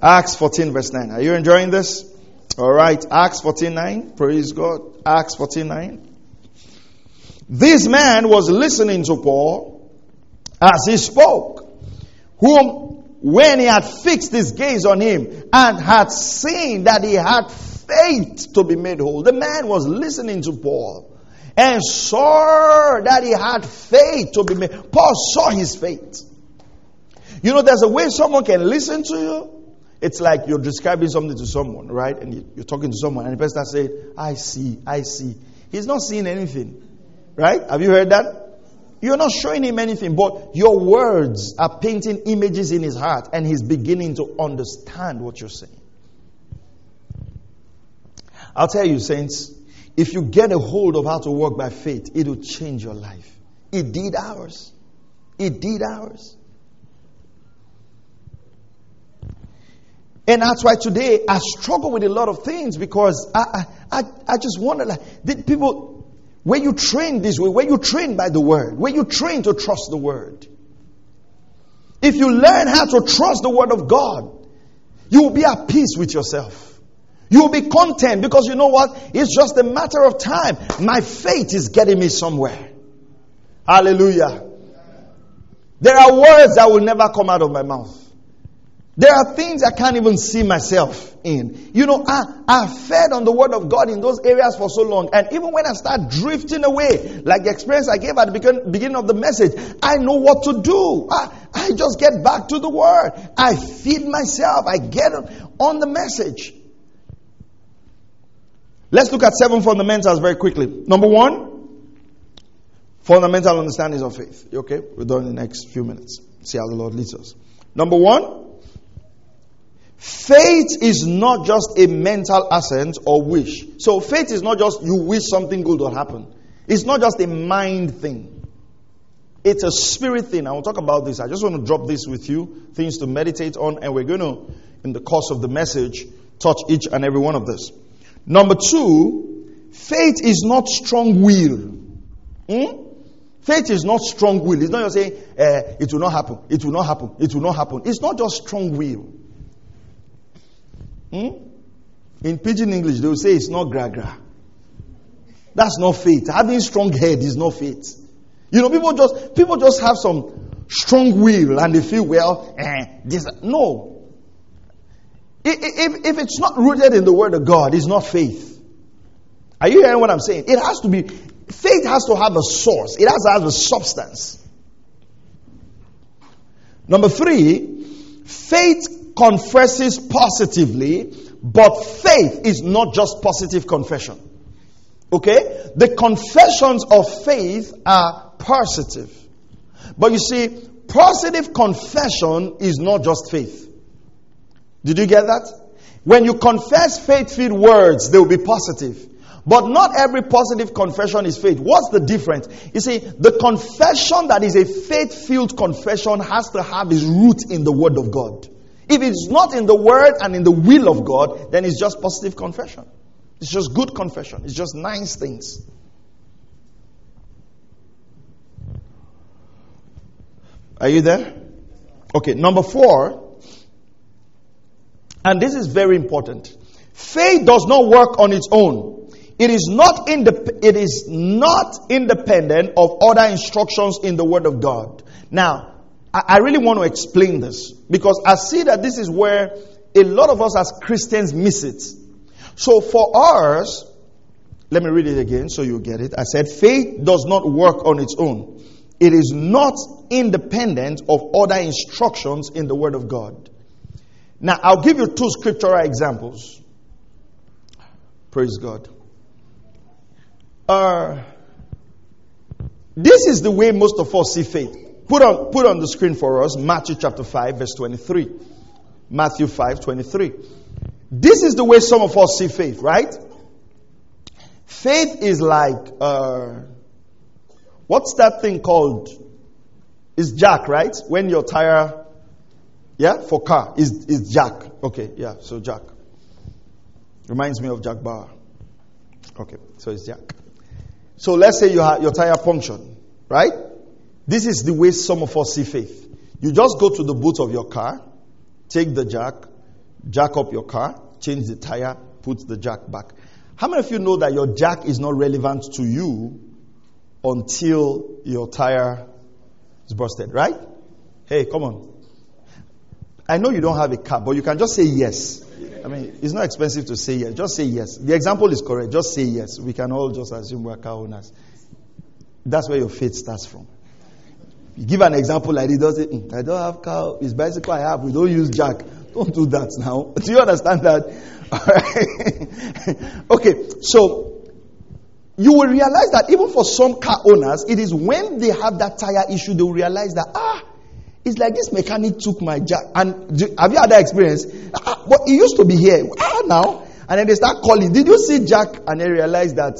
Acts 14, verse 9. Are you enjoying this? All right. Acts 49. Praise God. Acts 49. This man was listening to Paul as he spoke, whom, when he had fixed his gaze on him and had seen that he had faith to be made whole. The man was listening to Paul and saw that he had faith to be made. Paul saw his faith. You know, there's a way someone can listen to you. It's like you're describing something to someone, right? And you're talking to someone, and the person says, I see, I see. He's not seeing anything, right? Have you heard that? You're not showing him anything, but your words are painting images in his heart, and he's beginning to understand what you're saying. I'll tell you, saints, if you get a hold of how to walk by faith, it will change your life. It did ours. It did ours. And that's why today I struggle with a lot of things because I, I, I, just wonder like, did people, when you train this way, when you train by the word, when you train to trust the word, if you learn how to trust the word of God, you will be at peace with yourself. You will be content because you know what? It's just a matter of time. My faith is getting me somewhere. Hallelujah. There are words that will never come out of my mouth. There are things I can't even see myself in. You know, I, I fed on the word of God in those areas for so long. And even when I start drifting away, like the experience I gave at the begin, beginning of the message, I know what to do. I, I just get back to the word. I feed myself. I get on the message. Let's look at seven fundamentals very quickly. Number one, fundamental understandings of faith. You okay? We're done in the next few minutes. See how the Lord leads us. Number one, faith is not just a mental assent or wish. So faith is not just you wish something good will happen. It's not just a mind thing. It's a spirit thing. I will talk about this. I just want to drop this with you, things to meditate on, and we're going to, in the course of the message, touch each and every one of this. Number two, faith is not strong will. Hmm? Faith is not strong will. It's not just saying, uh, it will not happen, it will not happen, it will not happen. It's not just strong will. Hmm? In pidgin English, they will say it's not gra gra. That's not faith. Having strong head is not faith. You know, people just people just have some strong will and they feel well. Eh, this no. If, if it's not rooted in the Word of God, it's not faith. Are you hearing what I'm saying? It has to be, faith has to have a source, it has to have a substance. Number three, faith confesses positively, but faith is not just positive confession. Okay? The confessions of faith are positive. But you see, positive confession is not just faith. Did you get that? When you confess faith filled words, they will be positive. But not every positive confession is faith. What's the difference? You see, the confession that is a faith filled confession has to have its root in the Word of God. If it's not in the Word and in the will of God, then it's just positive confession. It's just good confession. It's just nice things. Are you there? Okay, number four, and this is very important. Faith does not work on its own. It is not it is not independent of other instructions in the Word of God. Now, I, really want to explain this because I see that this is where a lot of us as Christians miss it. So for us, let me read it again so you get it. I said, faith does not work on its own. It is not independent of other instructions in the Word of God. Now, I'll give you two scriptural examples. Praise God. Uh, this is the way most of us see faith. Put on, put on the screen for us Matthew chapter 5, verse 23. Matthew 5, 23. This is the way some of us see faith, right? Faith is like, uh, what's that thing called? Is jack, right? When your tire, yeah, for car, is is jack. Okay, yeah, so jack. Reminds me of Jack Bauer. Okay, so it's jack. So let's say you have your tire punctured, right? This is the way some of us see faith. You just go to the boot of your car, take the jack, jack up your car, change the tire, put the jack back. How many of you know that your jack is not relevant to you until your tire is busted, right? Hey, come on. I know you don't have a car, but you can just say yes. I mean, it's not expensive to say yes. Just say yes. The example is correct. Just say yes. We can all just assume we're car owners. That's where your faith starts from. You give an example like this, don't say, mm, I don't have car, it's bicycle I have, we don't use jack. Don't do that now. Do you understand that? okay, so you will realize that even for some car owners, it is when they have that tire issue, they will realize that, ah, it's like this mechanic took my jack. And do, have you had that experience? Ah, but it used to be here. Ah, now. And then they start calling. Did you see Jack? And they realize that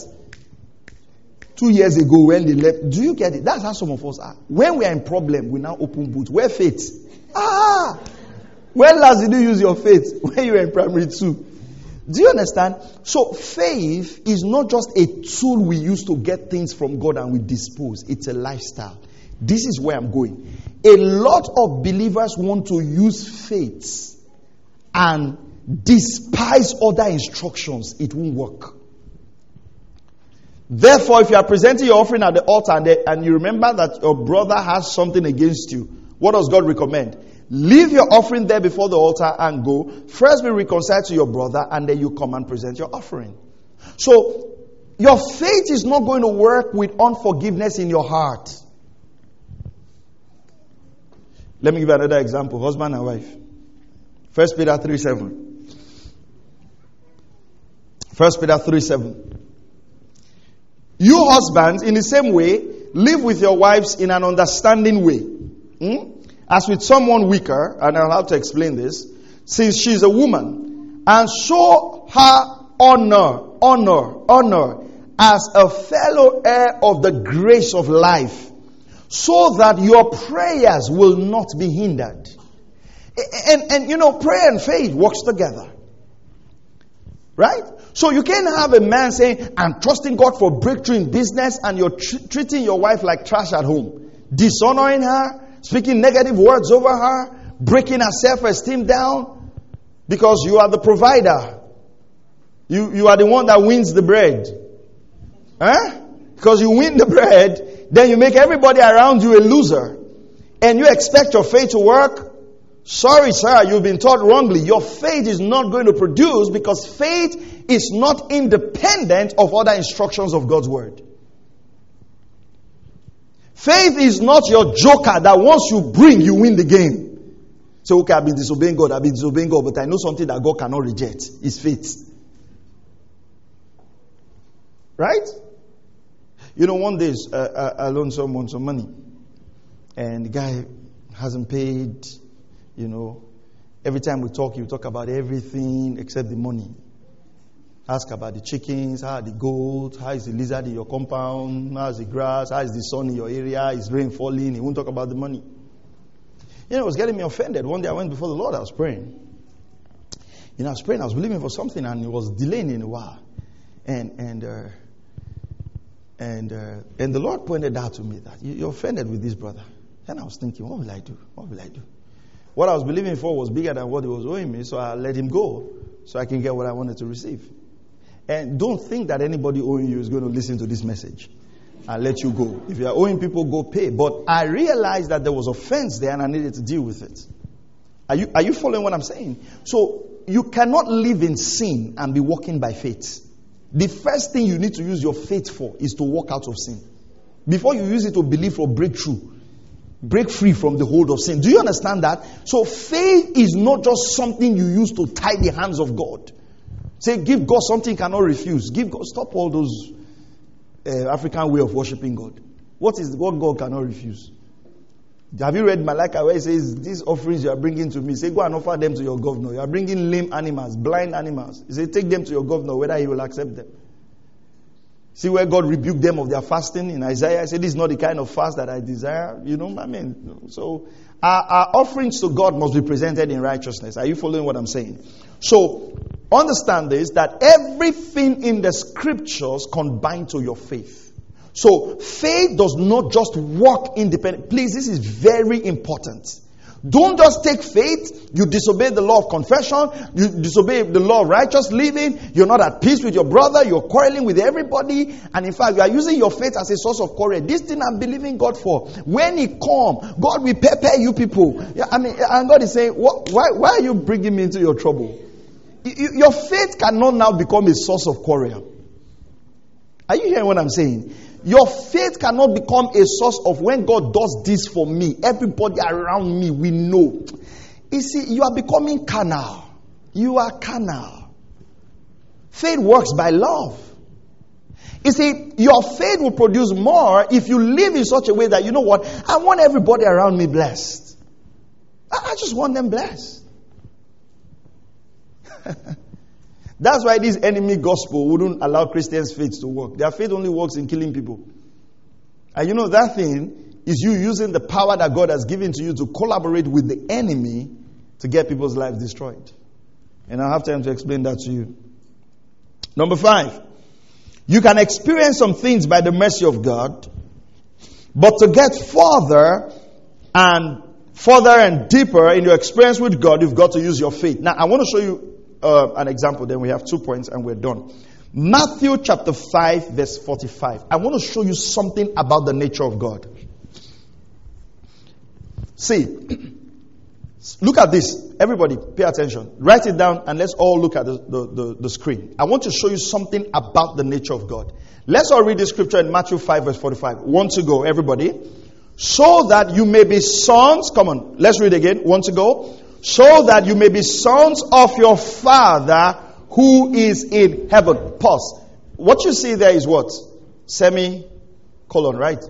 two years ago when they left. Do you get it? That's how some of us are. When we are in problem, we now open boots. Where faith? Ah! When last did you use your faith? When you were in primary two. Do you understand? So faith is not just a tool we use to get things from God and we dispose. It's a lifestyle. This is where I'm going. A lot of believers want to use faith and despise other instructions. It won't work. Therefore, if you are presenting your offering at the altar and, and you remember that your brother has something against you, what does God recommend? Leave your offering there before the altar and go. First be reconciled to your brother and then you come and present your offering. So, your faith is not going to work with unforgiveness in your heart. Let me give you another example husband and wife. First Peter 3 7. First Peter 3 7. You husbands, in the same way, live with your wives in an understanding way. Hmm? As with someone weaker, and I'll have to explain this, since she's a woman, and show her honor, honor, honor as a fellow heir of the grace of life, so that your prayers will not be hindered. And, and you know, prayer and faith works together. Right? So you can't have a man saying, I'm trusting God for breakthrough in business and you're tr- treating your wife like trash at home. Dishonoring her, speaking negative words over her, breaking her self-esteem down because you are the provider. You, you are the one that wins the bread. Huh? Because you win the bread, then you make everybody around you a loser. And you expect your faith to work Sorry, sir, you've been taught wrongly. Your faith is not going to produce because faith is not independent of other instructions of God's word. Faith is not your joker that once you bring, you win the game. So, okay, I've been disobeying God, I've been disobeying God, but I know something that God cannot reject. It's faith. Right? You know, one day uh, uh I loaned someone some money, and the guy hasn't paid you know, every time we talk, you talk about everything except the money. Ask about the chickens, how are the goats, how is the lizard in your compound, how is the grass, how is the sun in your area, is rain falling. He won't talk about the money. You know, it was getting me offended. One day I went before the Lord, I was praying. You know, I was praying, I was believing for something, and it was delaying in a while. And, and, uh, and, uh, and the Lord pointed out to me that you're offended with this brother. And I was thinking, what will I do? What will I do? What I was believing for was bigger than what he was owing me, so I let him go so I can get what I wanted to receive. And don't think that anybody owing you is going to listen to this message. I'll let you go. If you are owing people, go pay. But I realized that there was offense there and I needed to deal with it. Are you, are you following what I'm saying? So you cannot live in sin and be walking by faith. The first thing you need to use your faith for is to walk out of sin. Before you use it to believe for breakthrough, break free from the hold of sin. Do you understand that? So faith is not just something you use to tie the hands of God. Say, give God something cannot refuse. Give God, stop all those uh, African way of worshiping God. What is what God cannot refuse? Have you read Malachi where it says, These offerings you are bringing to me, say, go and offer them to your governor. You are bringing lame animals, blind animals. He said, Take them to your governor, whether he will accept them. See where God rebuked them of their fasting in Isaiah. I said, This is not the kind of fast that I desire. You know, what I mean, so our, our offerings to God must be presented in righteousness. Are you following what I'm saying? So, understand this that everything in the scriptures combine to your faith. So faith does not just work independent. Please, this is very important. Don't just take faith, you disobey the law of confession, you disobey the law of righteous living, you're not at peace with your brother, you're quarreling with everybody, and in fact, you are using your faith as a source of quarrel. This thing I'm believing God for. When He come, God will prepare you people. Yeah, I mean, and God is saying, why, why are you bringing me into your trouble? Your faith cannot now become a source of quarrel. Are you hearing what I'm saying? Your faith cannot become a source of when God does this for me, everybody around me, we know. You see, you are becoming carnal. You are carnal. Faith works by love. You see, your faith will produce more if you live in such a way that, you know what, I want everybody around me blessed. I just want them blessed. That's why this enemy gospel wouldn't allow Christians' faith to work. Their faith only works in killing people. And you know, that thing is you using the power that God has given to you to collaborate with the enemy to get people's lives destroyed. And I'll have time to explain that to you. Number five, you can experience some things by the mercy of God, but to get further and further and deeper in your experience with God, you've got to use your faith. Now, I want to show you uh, an example, then we have two points and we're done. Matthew chapter 5, verse 45. I want to show you something about the nature of God. See, look at this. Everybody, pay attention. Write it down and let's all look at the, the, the, the screen. I want to show you something about the nature of God. Let's all read the scripture in Matthew 5, verse 45. One to go, everybody. So that you may be sons. Come on, let's read again. One to go so that you may be sons of your Father who is in heaven. Pause. What you see there is what? Semi colon, right?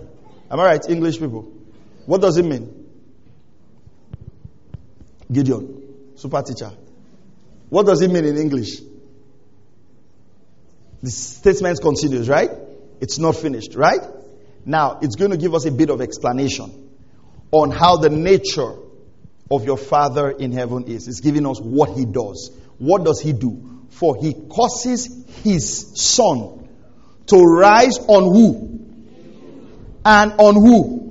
Am I right, English people? What does it mean? Gideon, super teacher. What does it mean in English? The statement continues, right? It's not finished, right? Now, it's going to give us a bit of explanation on how the nature of your Father in heaven is. It's giving us what He does. What does He do? For He causes His sun to rise on who? And on who?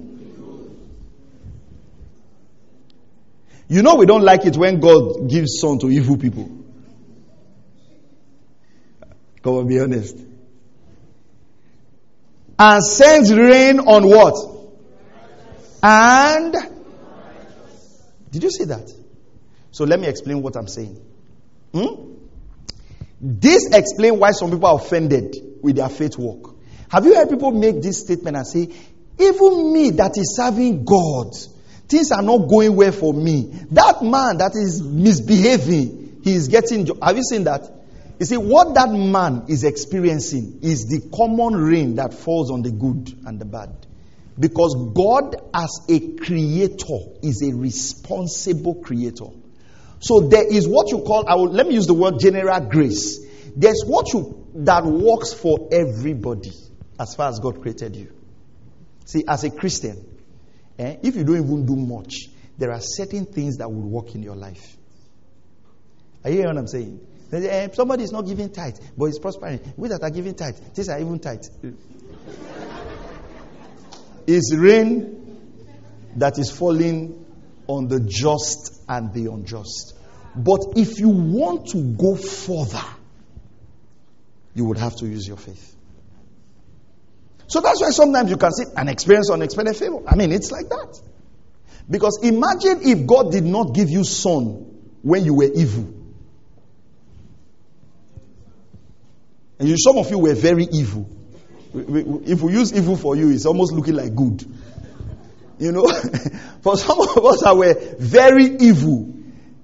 You know, we don't like it when God gives sun to evil people. Come on, be honest. And sends rain on what? And did you see that? So let me explain what I'm saying. Hmm? This explains why some people are offended with their faith walk. Have you heard people make this statement and say, even me that is serving God, things are not going well for me. That man that is misbehaving, he is getting. Have you seen that? You see, what that man is experiencing is the common rain that falls on the good and the bad. Because God, as a creator, is a responsible creator. So there is what you call, I will, let me use the word general grace. There's what you, that works for everybody as far as God created you. See, as a Christian, eh, if you don't even do much, there are certain things that will work in your life. Are you hearing what I'm saying? Eh, somebody is not giving tithe, but he's prospering. We that are giving tithe, these are even tithe is rain that is falling on the just and the unjust. But if you want to go further, you would have to use your faith. So that's why sometimes you can see an experience unexpected favor. I mean, it's like that. Because imagine if God did not give you sun when you were evil. And you, some of you were very evil if we use evil for you, it's almost looking like good. You know, for some of us that were very evil,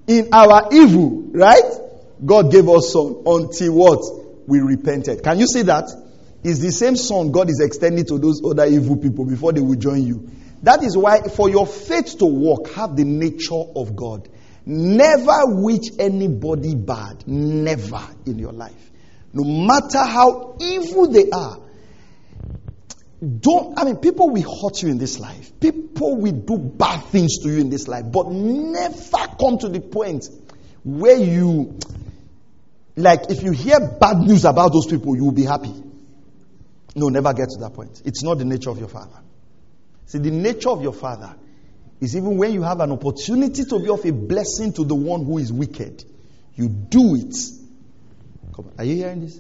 in our evil, right? God gave us sun until what? We repented. Can you see that? It's the same sun God is extending to those other evil people before they will join you. That is why, for your faith to work, have the nature of God. Never wish anybody bad. Never in your life. No matter how evil they are. Don't, I mean, people will hurt you in this life. People will do bad things to you in this life. But never come to the point where you, like, if you hear bad news about those people, you will be happy. No, never get to that point. It's not the nature of your father. See, the nature of your father is even when you have an opportunity to be of a blessing to the one who is wicked, you do it. Come on. Are you hearing this?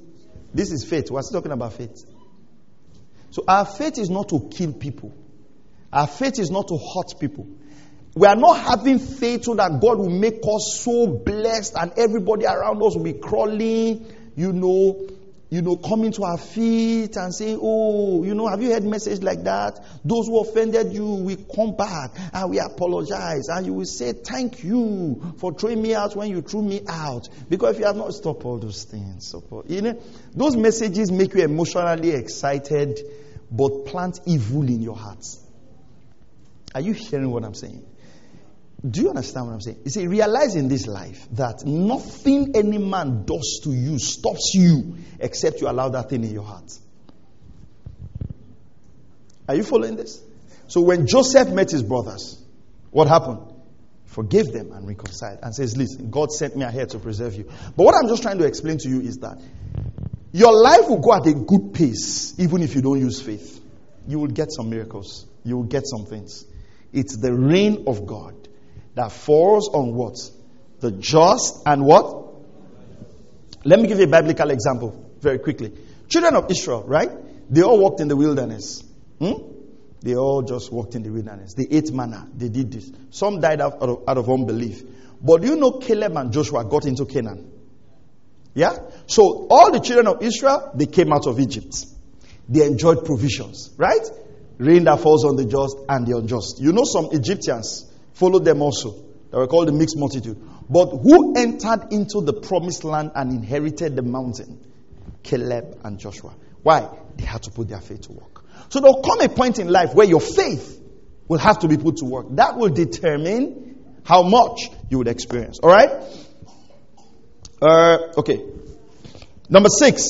This is faith. We're still talking about faith. So our faith is not to kill people. Our faith is not to hurt people. We are not having faith so that God will make us so blessed and everybody around us will be crawling, you know, you know, coming to our feet and saying, Oh, you know, have you heard message like that? Those who offended you will come back and we apologize. And you will say, Thank you for throwing me out when you threw me out. Because if you have not stopped all those things, you know, those messages make you emotionally excited, but plant evil in your heart. Are you hearing what I'm saying? Do you understand what I'm saying? You see, realize in this life that nothing any man does to you stops you except you allow that thing in your heart. Are you following this? So when Joseph met his brothers, what happened? Forgave them and reconciled and says, Listen, God sent me ahead to preserve you. But what I'm just trying to explain to you is that your life will go at a good pace even if you don't use faith. You will get some miracles, you will get some things. It's the rain of God that falls on what? The just and what? Let me give you a biblical example very quickly. Children of Israel, right? They all walked in the wilderness. Hmm? They all just walked in the wilderness. They ate manna. They did this. Some died out of, out of unbelief. But you know Caleb and Joshua got into Canaan? Yeah? So all the children of Israel, they came out of Egypt. They enjoyed provisions, right? Rain that falls on the just and the unjust. You know some Egyptians, followed them also. They were called the mixed multitude. But who entered into the promised land and inherited the mountain? Caleb and Joshua. Why? They had to put their faith to work. So there'll come a point in life where your faith will have to be put to work. That will determine how much you would experience. All right? Uh, okay. Number six.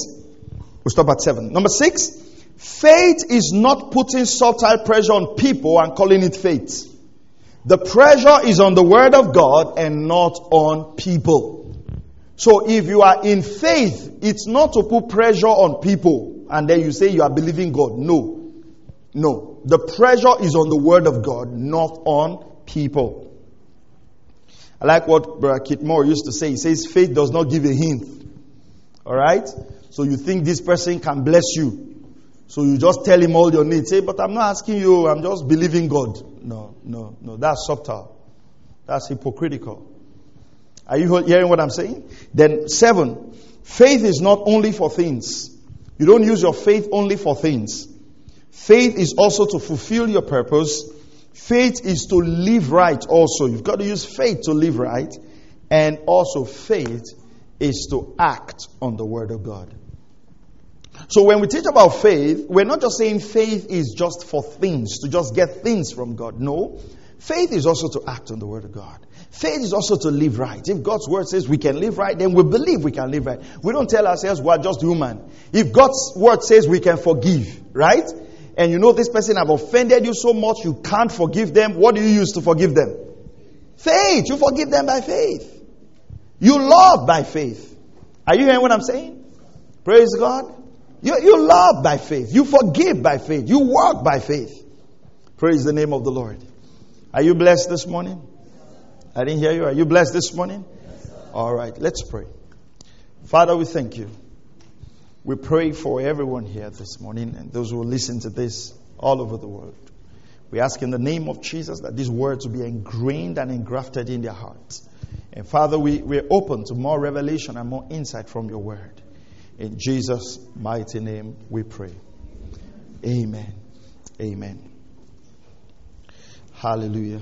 We'll stop at seven. Number six. Faith is not putting subtle pressure on people and calling it faith. The pressure is on the Word of God and not on people. So if you are in faith, it's not to put pressure on people and then you say you are believing God. No. No. The pressure is on the Word of God, not on people. I like what Brother Keith Moore used to say. He says faith does not give a hint. Alright? So you think this person can bless you. So you just tell him all your needs. Say, but I'm not asking you, I'm just believing God. No, no, no. That's subtle. That's hypocritical. Are you hearing what I'm saying? Then, seven, faith is not only for things. You don't use your faith only for things. Faith is also to fulfill your purpose. Faith is to live right also. You've got to use faith to live right. And also, faith is to act on the Word of God. So when we teach about faith, we're not just saying faith is just for things, to just get things from God. No. Faith is also to act on the Word of God. Faith is also to live right. If God's Word says we can live right, then we believe we can live right. We don't tell ourselves we're just human. If God's Word says we can forgive, right? And you know this person have offended you so much you can't forgive them, what do you use to forgive them? Faith. You forgive them by faith. You love by faith. Are you hearing what I'm saying? Praise God. You, you love by faith. You forgive by faith. You walk by faith. Praise the name of the Lord. Are you blessed this morning? I didn't hear you. Are you blessed this morning? All right, let's pray. Father, we thank you. We pray for everyone here this morning and those who will listen to this all over the world. We ask in the name of Jesus that these words will be ingrained and engrafted in their hearts. And Father, we, we're open to more revelation and more insight from your word. In Jesus' mighty name we pray. Amen. Amen. Hallelujah.